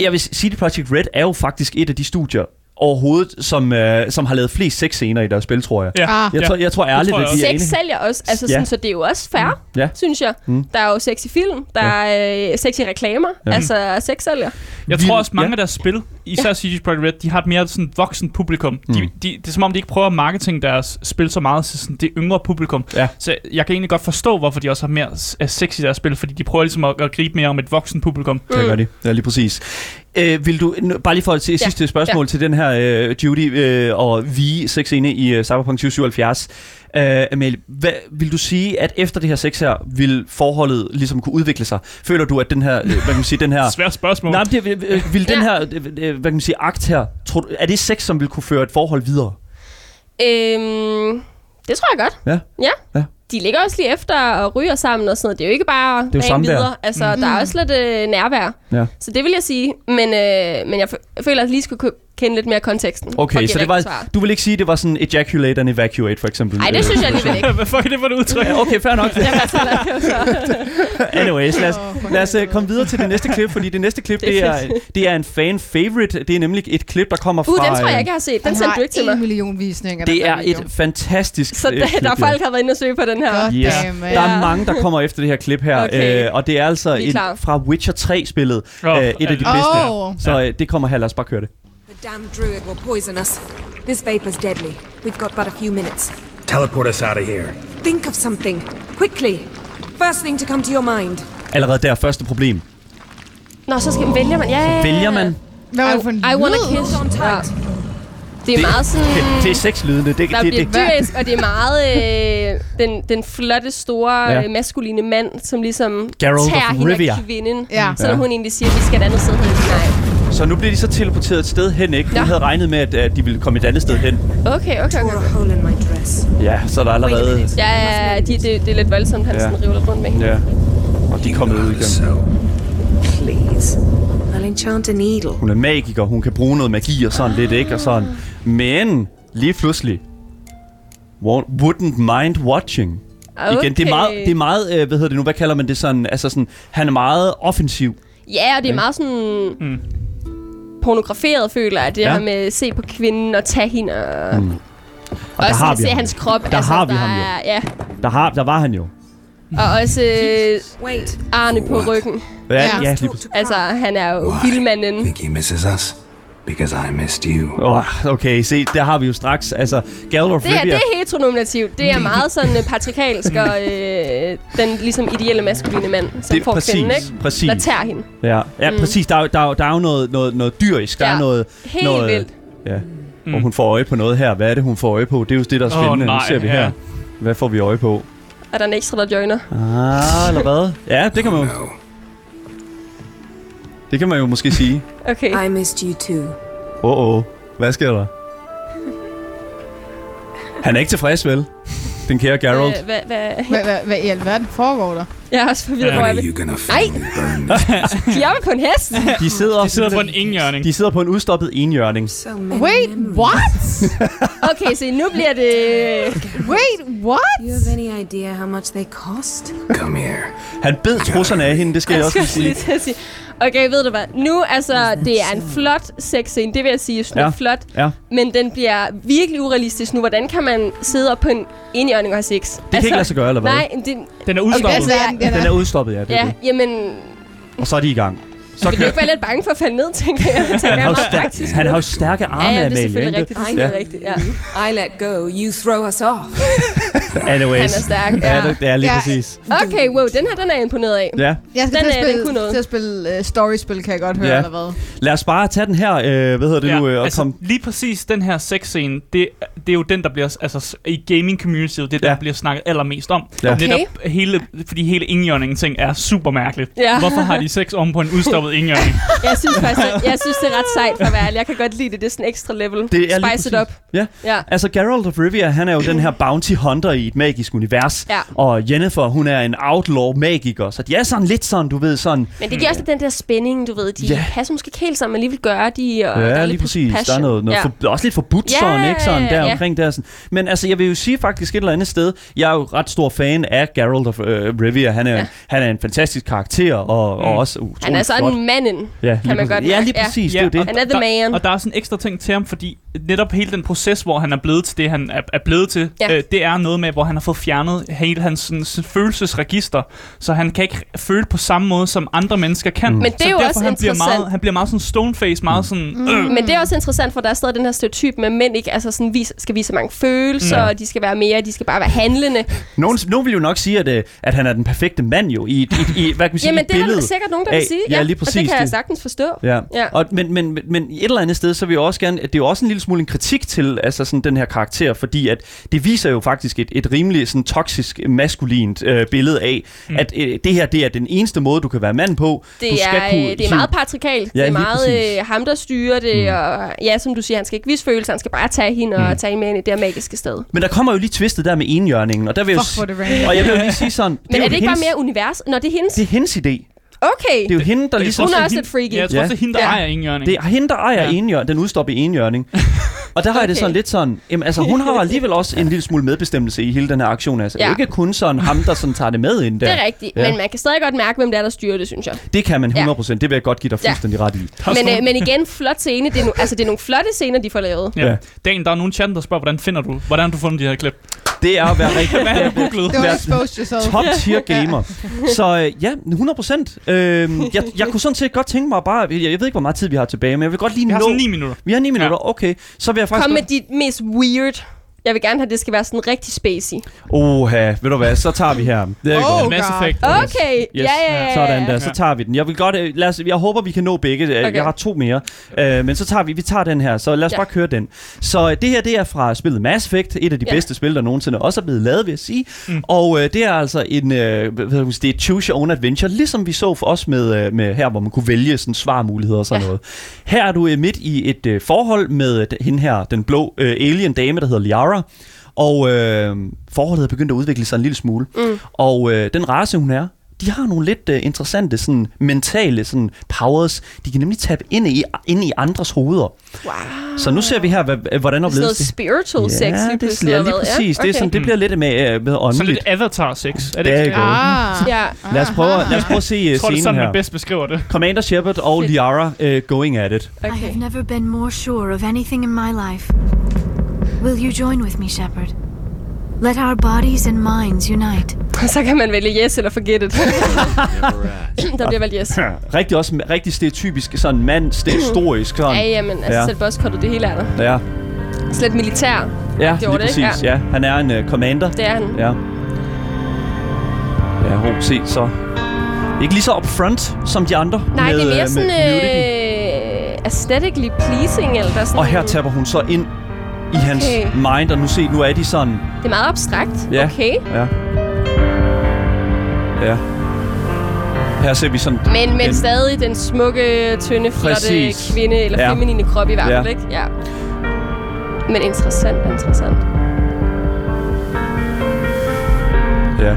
jeg vil sige, CD Projekt Red er jo faktisk et af de studier overhovedet, som, øh, som har lavet flest sexscener i deres spil, tror jeg. Ja. Ah. Jeg, ja. tror, jeg tror ærligt, tror jeg at de er Sex sælger også, altså Ja. sådan, så det er jo også fair, Ja. synes jeg. Mm. Der er jo sex i film, der er øh, sex i reklamer, Ja. altså sex sælger. Jeg tror også, mange ja. af deres spil, især CG Projekt Red, de har et mere sådan voksen publikum. De, Mm. de, det er som om, de ikke prøver at marketing deres spil så meget til sådan det yngre publikum. Ja. Så jeg kan egentlig godt forstå, hvorfor de også har mere sex i deres spil, fordi de prøver ligesom at, at gribe mere om et voksen publikum. Det gør de. Ja, lige præcis. Øh, vil du, bare lige for at se Ja. sidste spørgsmål til den her øh, Judy øh, og vi sex inde i øh, Cyberpunk 2077. Øh, Amalie, hvad, vil du sige, at efter det her sex her, vil forholdet ligesom kunne udvikle sig? Føler du, at den her, øh, hvad kan man sige, den her... (laughs) Svært spørgsmål. Nej, men det, vil, øh, vil den Ja. her, øh, øh, hvad kan man sige, akt her, tror, du- er det sex, som vil kunne føre et forhold videre? Øhm, det tror jeg godt. Ja. Ja. Ja. De ligger også lige efter og ryger sammen og sådan noget. Det er jo ikke bare er jo videre. Altså, mm. der er også lidt øh, nærvær. Ja. Så det vil jeg sige. Men, øh, men jeg, jeg føler, at jeg lige skulle ku- kende lidt mere konteksten. Okay, så det var, svar. du vil ikke sige, at det var sådan ejaculate and evacuate, for eksempel? Nej, det synes jeg alligevel (laughs) ikke. Hvad fuck er det for et udtryk? Okay, fair nok. (laughs) Altså, lad os så- Anyways, lad os, lad os uh, komme videre til det næste klip, fordi det næste klip, Det det er det er en fan favorite. Det er nemlig et klip, der kommer fra... Uh, den tror jeg øh, ikke, jeg har set. Den sendte har du ikke til mig. million visninger. Det er et fantastisk Så øh, der, klip, der er folk, der har været inde og søge på den her. Yes. damn, Der er mange, der kommer efter det her klip her, Okay. øh, og det er altså er et, fra Witcher 3-spillet, Åh, øh, et af de bedste. Åh. Så øh, det kommer her, lad os bare køre det. Damned druid will poison us. This vapor's deadly. We've got but a few minutes. Teleport us out of here. Think of something. Quickly. First thing to come to your mind. Allerede der, første problem. Nå, så skal man vælge man. Ja, ja, ja. Vælger man? Hvad var det for en I wanna lyd? kiss. Ja. Det er meget sådan... Det, det er sexlydende. Det, Der det, bliver det, dyrisk, og det er meget øh, den, den flotte, store, Ja. ja. maskuline mand, som ligesom Geralt tager of hende Rivia. af kvinden. Ja. Så når Ja. hun egentlig siger, at vi skal et andet sted. Nej. Så nu bliver de så teleporteret et sted hen, ikke? Hun Ja. havde regnet med, at, at de ville komme et andet sted hen. Okay, okay, okay. Dress. Ja, så er der allerede... Ja, ja, ja de, det, det er lidt voldsomt, han Ja. sådan river lidt rundt med hende. Ja. Og de er kommet ud igen. Please. I'll enchant a needle. Hun er magiker, hun kan bruge noget magi og sådan lidt, ikke? Og sådan. Men lige pludselig, wouldn't mind watching. Okay. Igen, det er meget, det er meget øh, hvad hedder det nu, hvad kalder man det sådan, altså sådan, han er meget offensiv. Ja, og det er meget sådan... Mm. Pornograferet, føler jeg, det Ja. her med at se på kvinden og tage hende og... Mm. Og der også har vi se ham. hans krop. Der har vi der ham jo. er, Ja, Der, har, der var han jo. og også øh, Wait. Arne på ryggen. Ja, Ja. ja, Altså, han er jo vildmanden. think he misses us? Because I missed you. Oh, okay, se, der har vi jo straks, altså, Geralt of Det er, Rivia. det er heteronormativt. Det er meget sådan øh, patriarkalsk og øh, den ligesom ideelle maskuline mand, som Det- får præcis, kvinden, ikke? præcis. Der tager hende. Ja, ja Mm. præcis. Der, er der, er der er jo noget, noget, noget dyrisk. Der er Ja. noget, Helt noget, vildt. Ja, Mm. og hun får øje på noget her. Hvad er det, hun får øje på? Det er jo det, der er spændende. nu nej, ser vi ja. her. Hvad får vi øje på? Er der en ekstra, der joiner? Ah, eller hvad? Ja, det kan man jo, No. Det kan man jo måske sige. Okay. I missed you too. Åh, oh, oh. hvad sker der? Han er ikke tilfreds, vel? Den kære Geralt. Hvad, hvad? Hvad, hvad, hvad i alverden foregår der? Jeg er også forvirret, hvor vil. you gonna burn (laughs) De er oppe på en hest. De sidder, De sidder på en enhjørning. de sidder på en udstoppet enhjørning. So many Wait, memories. what? (laughs) Okay, så nu bliver det... What? Do you have any idea how much they cost? Come here. Han bed trusserne af hende, det skal jeg, Jeg også skal lige lige sige. sige. Okay, ved du hvad? Nu, altså, det er en flot sexscene, det vil jeg sige, sådan Ja. flot. Ja. Men den bliver virkelig urealistisk nu. Hvordan kan man sidde op på en enhjørning og have sex? Det kan ikke lade sig gøre, eller hvad? Nej, det, Den er Okay, udstoppet. altså, den, den Den er, er udstoppet, ja. Det er ja, det. jamen, Og så er de i gang. Så vil du ikke være lidt bange for at falde ned, tænker jeg. Han, har stærk, han har jo stærke arme, Ja, ja, det er Amalie. selvfølgelig ikke? rigtigt. Det er Ja. rigtigt, ja. I let go, you throw us off. (laughs) Anyways. Han er stærk, Ja, ja. det, det er lige Ja. præcis. Okay, wow, den her, den er jeg imponeret af. Ja. jeg skal Den, til at den spille, kunne noget. til at spille uh, storyspil, kan jeg godt høre, Ja. eller hvad? Lad os bare tage den her, øh, hvad hedder det nu, øh, og altså, komme... lige præcis den her sexscene, det, det er jo den, der bliver, altså i gaming community, det er den, Ja. der bliver snakket allermest om. Ja. Okay. Netop hele, fordi hele indjørningen ting er super mærkeligt. Ja. Hvorfor har de sex om på en udstoppet indjørning? (laughs) Jeg synes faktisk, jeg, jeg synes, det er ret sejt for at være ærlig. Jeg kan godt lide det. Det er sådan ekstra level. Det er lige Spice it up. Ja. Ja. Altså, Geralt of Rivia, han er jo den her bounty hunter i et magisk univers. Ja. Og Jennifer, hun er en outlaw magiker, så de er sådan lidt sådan, du ved, sådan... Men det giver også den der spænding, du ved. De Ja. ja. passer måske ikke helt sammen, men alligevel gør de. Og der er Ja, lige præcis. passion. Der er noget, noget ja. for, også lidt forbudt Ja, sådan, ikke? Sådan ja, der ja. omkring der. Sådan. Men altså, jeg vil jo sige faktisk et eller andet sted, jeg er jo ret stor fan af Geralt of øh, Rivia. Han er, ja. Ja. han er en fantastisk karakter, og, og Mm. også utrolig Han er sådan flot. En manden. ja, lige man præcis. godt Ja, lige præcis. Ja, Det er jo det. Han er the der, man. Og der er sådan ekstra ting til ham, fordi netop hele den proces, hvor han er blevet til det, han er, er blevet til, Ja. øh, det er noget med, hvor han har fået fjernet hele hans sådan, sådan, følelsesregister, så han kan ikke føle på samme måde, som andre mennesker kan. Mm. Men det er så jo derfor, også han bliver interessant. meget, Han bliver meget sådan stoneface, meget sådan... Mm. Øh, Men det er også interessant, for der er stadig den her stereotyp med, at mænd ikke altså sådan, vis, skal vise så mange følelser, Mm. ja. og de skal være mere, de skal bare være handlende. Nogen, nogen vil jo nok sige, at, øh, at han er den perfekte mand jo, i, i, i hvad kan man sige, Jamen, det er der sikkert nogen, der af- vil sige. ja, lige præcis det kan jeg det. sagtens forstå. Ja. Ja. Og, men, men, men, men et eller andet sted, så vil jeg også gerne, at det er jo også en lille smule en kritik til altså sådan den her karakter, fordi at det viser jo faktisk et, et rimelig sådan toksisk, maskulint øh, billede af, mm. at øh, det her, det er den eneste måde, du kan være mand på. Det du skal er, kunne øh, det er meget patriarkalt. Ja, det er meget øh, ham, der styrer det. Mm. Og ja, som du siger, han skal ikke vise følelser. Han skal bare tage hende og Mm. tage hende med ind i det her magiske sted. Men der kommer jo lige twistet der med enhjørningen, og der vil jeg jo Fuck, er det random. og jeg vil jo lige sige sådan, Men er, jo det ikke hendes, bare mere univers? Når det er hendes? det er hendes idé. Okay. Det er jo hende, der ligesom... Hun er også hende- lidt freaky. Ja, jeg tror Ja. også, det er hende, der Ja. ejer ingen Det er hende, der ejer Ja. ja. enhjørning, den udstoppede enhjørning. (laughs) Og der har jeg det Okay. sådan lidt sådan, jamen, altså hun har alligevel også en lille smule medbestemmelse i hele den her aktion. Altså, ja. Ja. ikke kun sådan ham, der sådan tager det med ind der. Det er rigtigt. Ja. Men man kan stadig godt mærke, hvem det er, der styrer det, synes jeg. Det kan man Ja. 100%, det vil jeg godt give dig Ja. fuldstændig ret i. Men, øh, men igen, flot scene. Det er, no, altså, det er nogle flotte scener, de får lavet. Ja. Ja. Dan, der er nogen chatten, der spørger, hvordan finder du, hvordan har du fundet de her klip? Det er at være rigtig (laughs) Hvad har du googlet? Top tier gamer. (laughs) Så øh, ja, 100%. Øh, jeg, jeg (laughs) kunne sådan set godt tænke mig bare, jeg, jeg ved ikke, hvor meget tid vi har tilbage, men jeg vil godt lige Vi har nå... sådan 9 minutter. Vi har 9 minutter, okay. Så vil jeg faktisk... Kom med dit mest weird. Jeg vil gerne have, at det skal være sådan rigtig spacey. Oha, ved du hvad, så tager vi her. Det er Oh, godt. Mass. Effect. Okay, Yes. ja, ja, ja. Sådan der, så tager vi den. Jeg vil godt, øh, lad os, jeg håber, vi kan nå begge. Okay. Okay. Jeg har to mere. Uh, men så tager vi, vi tager den her, så lad os Ja. bare køre den. Så øh, det her, det er fra spillet Mass Effect, et af de Ja. bedste spil, der nogensinde også er blevet lavet, vil jeg sige. Mm. Og uh, det er altså en, uh, det er choose your own adventure, ligesom vi så for os med, uh, med her, hvor man kunne vælge sådan svarmuligheder og sådan Ja. noget. Her er du uh, midt i et uh, forhold med uh, hende her, den blå uh, alien dame, der hedder Liara. Og øh, forholdet er begyndt at udvikle sig en lille smule. Mm. Og øh, den race, hun er, de har nogle lidt øh, interessante sådan, mentale sådan, powers. De kan nemlig tabe ind i, ind i andres hoveder. Wow. Så nu ser vi her, hvad, hvordan Det er sådan opleves noget det. spiritual sex ja, lige det pludselig. er eller lige præcis. Ja, Det, er sådan, det bliver lidt med, øh, med Sådan åndeligt. lidt Avatar-sex. Er det ikke er det? Ah. Ja. Lad os prøve, lad os prøve at se Jeg tror, det er scenen sådan, man her. bedst beskriver det. Commander Shepard og. Liara uh, going at it. Okay. I have never been more sure of anything in my life. Will you join with me, Shepard? Let our bodies and minds unite. (laughs) Så kan man vælge yes eller forget it. (laughs) Der bliver valgt yes. Rigtig også rigtig stereotypisk sådan mand, stereotorisk (clears throat) sådan. Ja, jamen, altså Ja. ja. selv bosskortet, det hele er der. Ja, Slet militær, ja Det var lige det, ikke? præcis. Ja. Han er en uh, commander. det er han. Ja. Ja, ho, se så. Ikke lige så upfront som de andre. Nej, med, det er øh, mere sådan med nudity. øh, aesthetically pleasing, eller der er sådan... Og her taber hun så ind i hans Okay. mind, og nu se, nu er de sådan... Det er meget abstrakt. Ja. Okay. Ja. Ja. Her ser vi sådan... Men, men en- stadig den smukke, tynde, flotte Præcis. kvinde, eller Ja. feminine krop i hvert fald, Ja. ikke? Ja. Men interessant, interessant. Ja.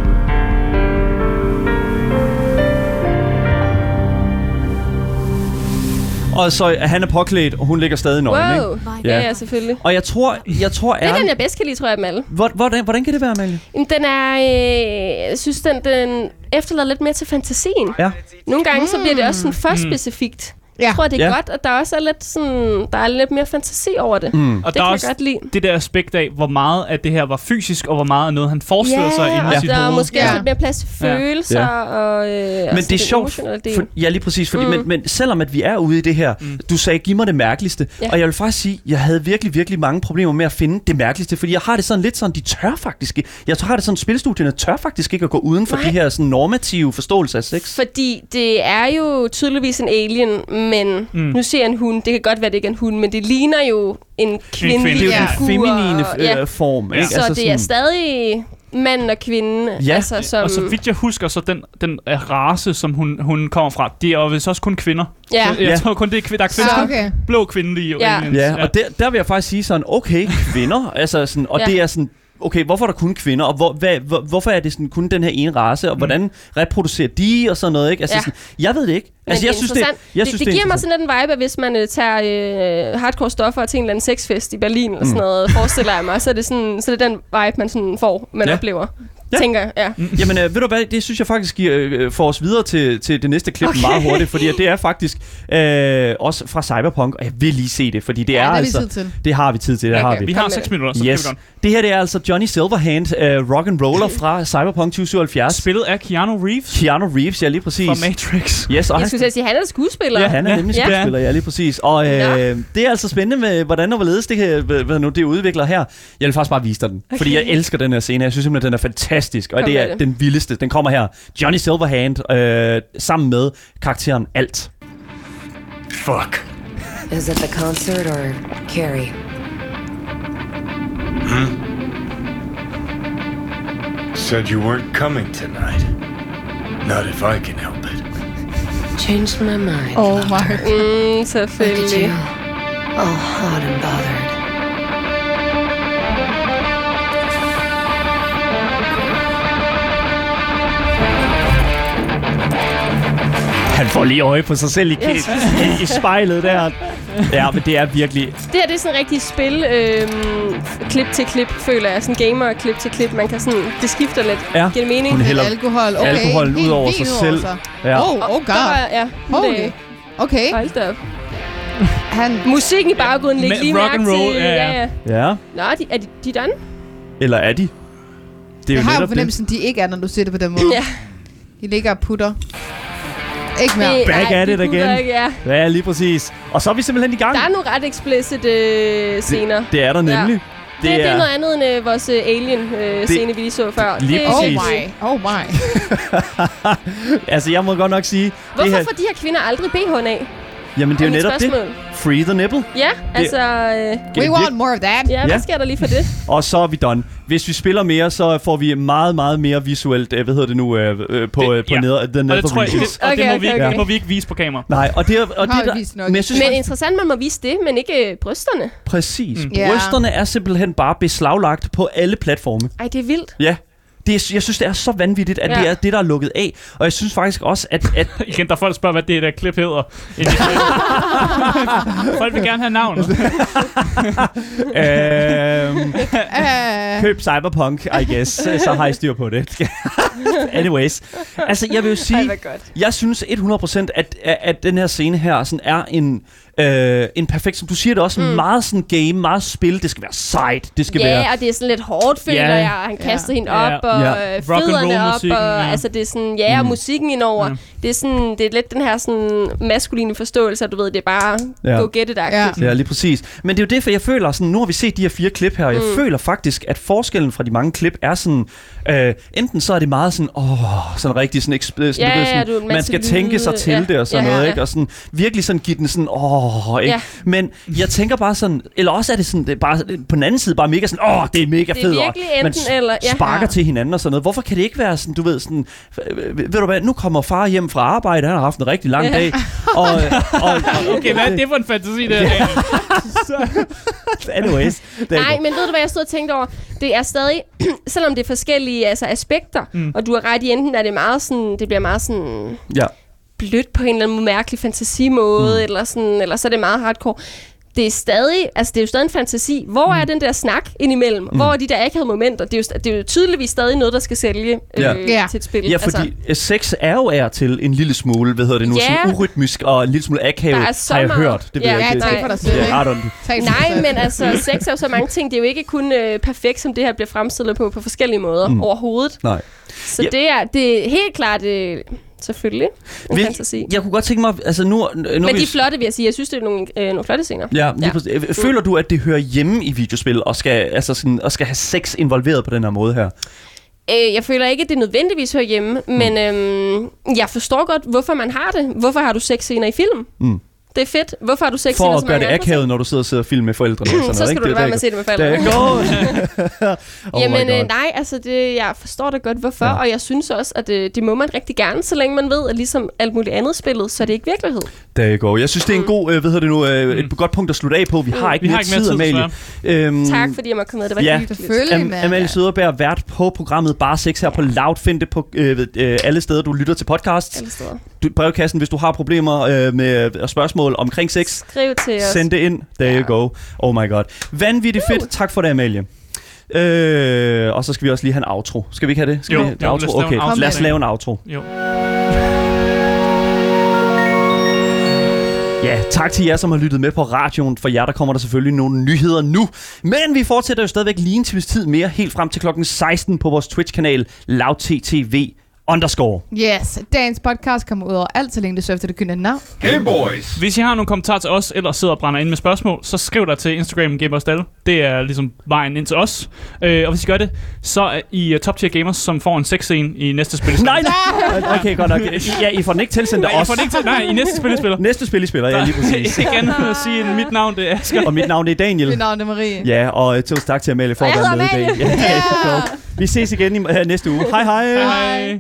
Og så han er påklædt, og hun ligger stadig nøgen, ikke? Wow. By Ja, Ja. ja, selvfølgelig. Og jeg tror, jeg tror Det er den, jeg bedst kan lide, tror jeg, af alle. Hvor- Hvordan, hvordan kan det være, Amalie? Jamen, Den er, øh, jeg synes, den, den efterlader lidt mere til fantasien. Ja. Nogle gange, så bliver det også sådan for Mm. specifikt. Ja. Jeg tror, det er Ja. godt, at der også er lidt, sådan, der er lidt mere fantasi over det. Mm. Og Det der er kan også jeg godt lide. det der aspekt af, hvor meget af det her var fysisk, og hvor meget af noget, han forestiller sig inde i og sit der er hoved. måske Ja. også lidt mere plads til Ja. følelser Ja. og øh, Men det er sjovt, for, ja lige præcis, fordi, Mm. men, men selvom at vi er ude i det her, Mm. du sagde, giv mig det mærkeligste, Ja. ja. og jeg vil faktisk sige, jeg havde virkelig, virkelig mange problemer med at finde det mærkeligste, fordi jeg har det sådan lidt sådan, de tør faktisk ikke, jeg har det sådan, spilstudierne tør faktisk ikke at gå uden for Nej. de her sådan normative forståelser af sex. Fordi det er jo tydeligvis en alien, men Mm. nu ser jeg en hund. Det kan godt være, det ikke er en hund, men det ligner jo en kvindelig Det er jo Ja. den feminine og- øh, ja. form, Ja. ikke? Så det er stadig mand og kvinde. Ja. Altså, som, Og så vidt jeg husker, så den, den race, som hun, hun kommer fra, det er jo vist også kun kvinder. Ja. Så jeg Ja. tror kun, det er kvinder. Der er kvinder, Ah, okay. blå kvindelige Ja. Ja, og der, der vil jeg faktisk sige sådan, okay, kvinder, altså sådan, og Ja. det er sådan, okay, hvorfor er der kun kvinder, og hvor, hvad, hvor, hvorfor er det sådan, kun den her ene race, og hvordan reproducerer de, og sådan noget, ikke? Altså, Ja. sådan, jeg ved det ikke. Altså, det jeg er synes, det, jeg det, synes, det, det er giver mig sådan lidt en vibe, at hvis man øh, tager øh, hardcore stoffer til en eller anden sexfest i Berlin eller sådan noget, forestiller jeg mig, så er det, sådan, så er det den vibe, man sådan får, man ja. oplever. Ja. Ja. Tænker jeg, ja. Jamen, øh, ved du hvad, det synes jeg faktisk giver, øh, får os videre til, til det næste klip okay. meget hurtigt, fordi det er faktisk øh, også fra Cyberpunk, og jeg vil lige se det, fordi det Ja, er det altså... tid til. Det har vi tid til, det Okay. har vi. Vi har med 6 det. minutter, så Yes. yes. Det her det er altså Johnny Silverhand, uh, rock and roller fra Cyberpunk 2077. Spillet af Keanu Reeves Keanu Reeves, ja lige præcis. fra Matrix. Yes, og Jeg han, skulle at sige, han er skuespiller. ja, han er Ja. nemlig Ja. skuespiller, ja lige præcis. Og øh, Nå. det er altså spændende med, hvordan og hvorledes det, kan, hvad nu, det udvikler her. Jeg vil faktisk bare vise dig den, okay. fordi jeg elsker den her scene. Jeg synes simpelthen, den er fantastisk, og Kom det er det. den vildeste. Den kommer her. Johnny Silverhand øh, sammen med karakteren Alt. Fuck. Is it the concert or Carrie? Said you weren't coming tonight. Not if I can help it. Changed my mind. Oh my. Mm, Look at you. selvfølgelig. All hot and bothered. Han får lige øje på sig selv i, i, i, i spejlet der. Ja, men det er virkelig... Det her det er sådan rigtig spil, øhm, klip til klip, føler jeg. Sådan gamer klip til klip. Man kan sådan, det skifter lidt. Ja, Giver mening? hun hælder Alkohol, okay. alkoholen ud over sig selv. sig. Ja. Oh, oh Der god. var, ja, Holy. det- Okay. Hold da op. Han, Musikken i baggrunden, læg med lige rock mærke and roll, til. ja, ja. ja, ja. Nå, de, er de, de done? eller er de? Det er jeg har jo netop det. fornemmelsen, de ikke er, når du siger det på den måde. Ja. De ligger og putter. Ikke mere. Det- Back ej, at det it der Ikke, ja. Ja, lige præcis. Og så er vi simpelthen i gang. Der er nogle ret explicit øh, scener. Det, Det er der nemlig. det, det er noget andet end øh, vores øh, alien-scene, vi lige så før. lige det, Oh præcis. my. Oh my. (laughs) Altså, jeg må godt nok sige... Hvorfor det her, får de her kvinder aldrig BH'en af? Jamen, det er jo netop det. spørgsmål. Free the nipple. Ja, altså... Øh, We want more of that. ja, Ja. hvad sker der lige for det? (laughs) Og så er vi done. Hvis vi spiller mere, så får vi meget, meget mere visuelt, øh, hvad hedder det nu, øh, øh, på, Det- øh, på ja. neder, the Og nether det tror jeg, det, og det, Okay, må, okay, vi ikke, okay. det må vi ikke vise på kamera. Nej, og det, er- og det der, men jeg synes Men interessant, man må vise det, men ikke øh, brysterne. præcis. Ja. Brysterne er simpelthen bare beslaglagt på alle platforme. Ej, det er vildt. Ja. Det er, jeg synes, det er så vanvittigt, at ja. Det er det, der er lukket af. Og jeg synes faktisk også, at... at (laughs) Igen, der er folk, der spørger, hvad det der klip hedder. (laughs) folk vil gerne have navn. (laughs) øhm, Uh, køb Cyberpunk, I guess. Så har I styr på det. Anyways. Altså, jeg vil jo Ej, sige... godt. Jeg synes 100% at, at, at den her scene her sådan er en, øh, en perfekt, som du siger det også, mm. meget sådan game, meget spil. Det skal være sejt. Det skal Ja, være... og det er sådan lidt hårdt, føler Ja. jeg. Han kaster Ja. hende Ja. op, og Ja. ja. Rock and fødderne op, musikken, og ja. altså det er sådan, ja, og Mm. musikken indover. Ja. Det er sådan, det er lidt den her sådan maskuline forståelse, du ved, det er bare Ja. go get it Ja. Ja, lige præcis. Men det er jo det, for jeg føler sådan, nu har vi set de her fire klip her, og jeg Mm. føler faktisk, at forskellen fra de mange klip er sådan, øh, enten så er det meget sådan, åh, sådan rigtig sådan, sådan, Ja, ja, sådan man skal tænke sig lyde, til ja. det og sådan Ja, ja, noget, ja. ikke? Og sådan virkelig sådan give den sådan, åh, ikke? Ja. Men jeg tænker bare sådan, eller også er det sådan, det er bare på den anden side bare mega sådan, åh, det er mega Det er fedt. virkelig man enten eller, ja. sparker Ja. til hinanden og sådan noget. Hvorfor kan det ikke være sådan, du ved, sådan, ved du hvad, nu kommer far hjem fra arbejde, han har haft en rigtig lang Ja. dag, (laughs) og, og, og, Okay, hvad er det for en fantasi, der? (laughs) anyways. Det er Nej, godt. men ved du, hvad jeg stod og tænkte over? Det er stadig, (clears throat) selvom det er forskellige altså, aspekter, mm. og du har ret i, enten er det meget sådan, det bliver meget sådan Ja. Blødt på en eller anden mærkelig fantasimåde, mm. eller, sådan, eller så er det meget hardcore. Det er stadig, altså det er jo stadig en fantasi. Hvor mm. er den der snak indimellem? Mm. Hvor er de der akavede momenter? Det er, jo, det er jo tydeligvis stadig noget, der skal sælge øh, Ja. Ja. til et spil. Ja, fordi altså. sex er jo er til en lille smule, hvad hedder det nu, Ja. sådan urytmisk og en lille smule akavet, Der er så har jeg meget. hørt. Det ved Ja, jeg ja, ikke. tak Det- for dig selv, Ja, ikke? Nej, men altså, (laughs) sex er jo så mange ting. Det er jo ikke kun øh, perfekt, som det her bliver fremstillet på, på forskellige måder mm. overhovedet. Nej. Så Ja. det, er, det er helt klart, øh, selvfølgelig, en Vil- fantasi. Jeg kunne godt tænke mig, altså nu... nu Men de er flotte, vil jeg sige. Jeg synes, det er nogle, øh, nogle flotte scener. Ja, Ja. præcis. Øh, Føler du, at det hører hjemme i videospil, og skal, altså sådan, og skal have sex involveret på den her måde her? Øh, jeg føler ikke, at det nødvendigvis hører hjemme, Mm. men øhm, jeg forstår godt, hvorfor man har det. Hvorfor har du sex scener i film? Mm. Det er fedt. Hvorfor har du sex For at gøre det akavet, når du sidder og sidder og filmer med forældrene. og (laughs) sådan så noget, skal ikke? du Det- være det- med at se det med Der forældrene. går. (laughs) (laughs) oh Jamen øh, nej, altså det, jeg forstår da godt hvorfor, Ja. og jeg synes også, at øh, det må man rigtig gerne, så længe man ved, at ligesom alt muligt andet spillet, så er det ikke virkelighed. Der går. Jeg synes, det er en god, øh, hvad hedder det nu, øh, et godt punkt at slutte af på. Vi har ikke Vi har ikke mere tid, tid, Amalie. Øhm, Tak fordi jeg måtte komme med, det var ja. hyggeligt. Selvfølgelig, Am-. Amalie Søderberg, vært på programmet Bare Sex her på Loud. Find det på øh, ved- øh, alle steder, du lytter til podcast. Alle steder. Du, brevkassen, hvis du har problemer øh, med øh, spørgsmål omkring sex, Skriv til os. send det ind. There you go. Oh my god. Vanvittigt fedt. Tak for det, Amalie. Øh, og så skal vi også lige have en outro. Skal vi ikke have det? Skal Jo, vi have jo, outro? lad okay, en outro. lad os lave en outro. Jo. Ja, tak til jer, som har lyttet med på radioen. For jer, der kommer der selvfølgelig nogle nyheder nu. Men vi fortsætter jo stadigvæk lige en times tid mere, helt frem til klokken 16 på vores Twitch-kanal LoudTTV underscore. Yes, dagens podcast kommer ud over alt, så længe det søger efter det gyldne navn. Hey, boys. Hvis I har nogle kommentarer til os, eller sidder og brænder ind med spørgsmål, så skriv der til Instagram Gamers Dalle. Det er ligesom vejen ind til os. Øh, og hvis I gør det, så er I uh, top tier gamers, som får en sexscene i næste spil. Nej, nej! (laughs) Okay, godt nok. Ja, I får den ikke tilsendt af Nej, I os. får det ikke til. Nej, i næste spillespiller. Næste spil, I spiller, ja, lige præcis. ikke andet at sige, end mit navn det er Asger. Og mit navn er Daniel. Mit navn er Marie. Ja, og øh, tusind tak til Amalie for at være med i dag. (laughs) Ja, Ja. Vi ses igen i, uh, næste uge. Hej hej! Hej.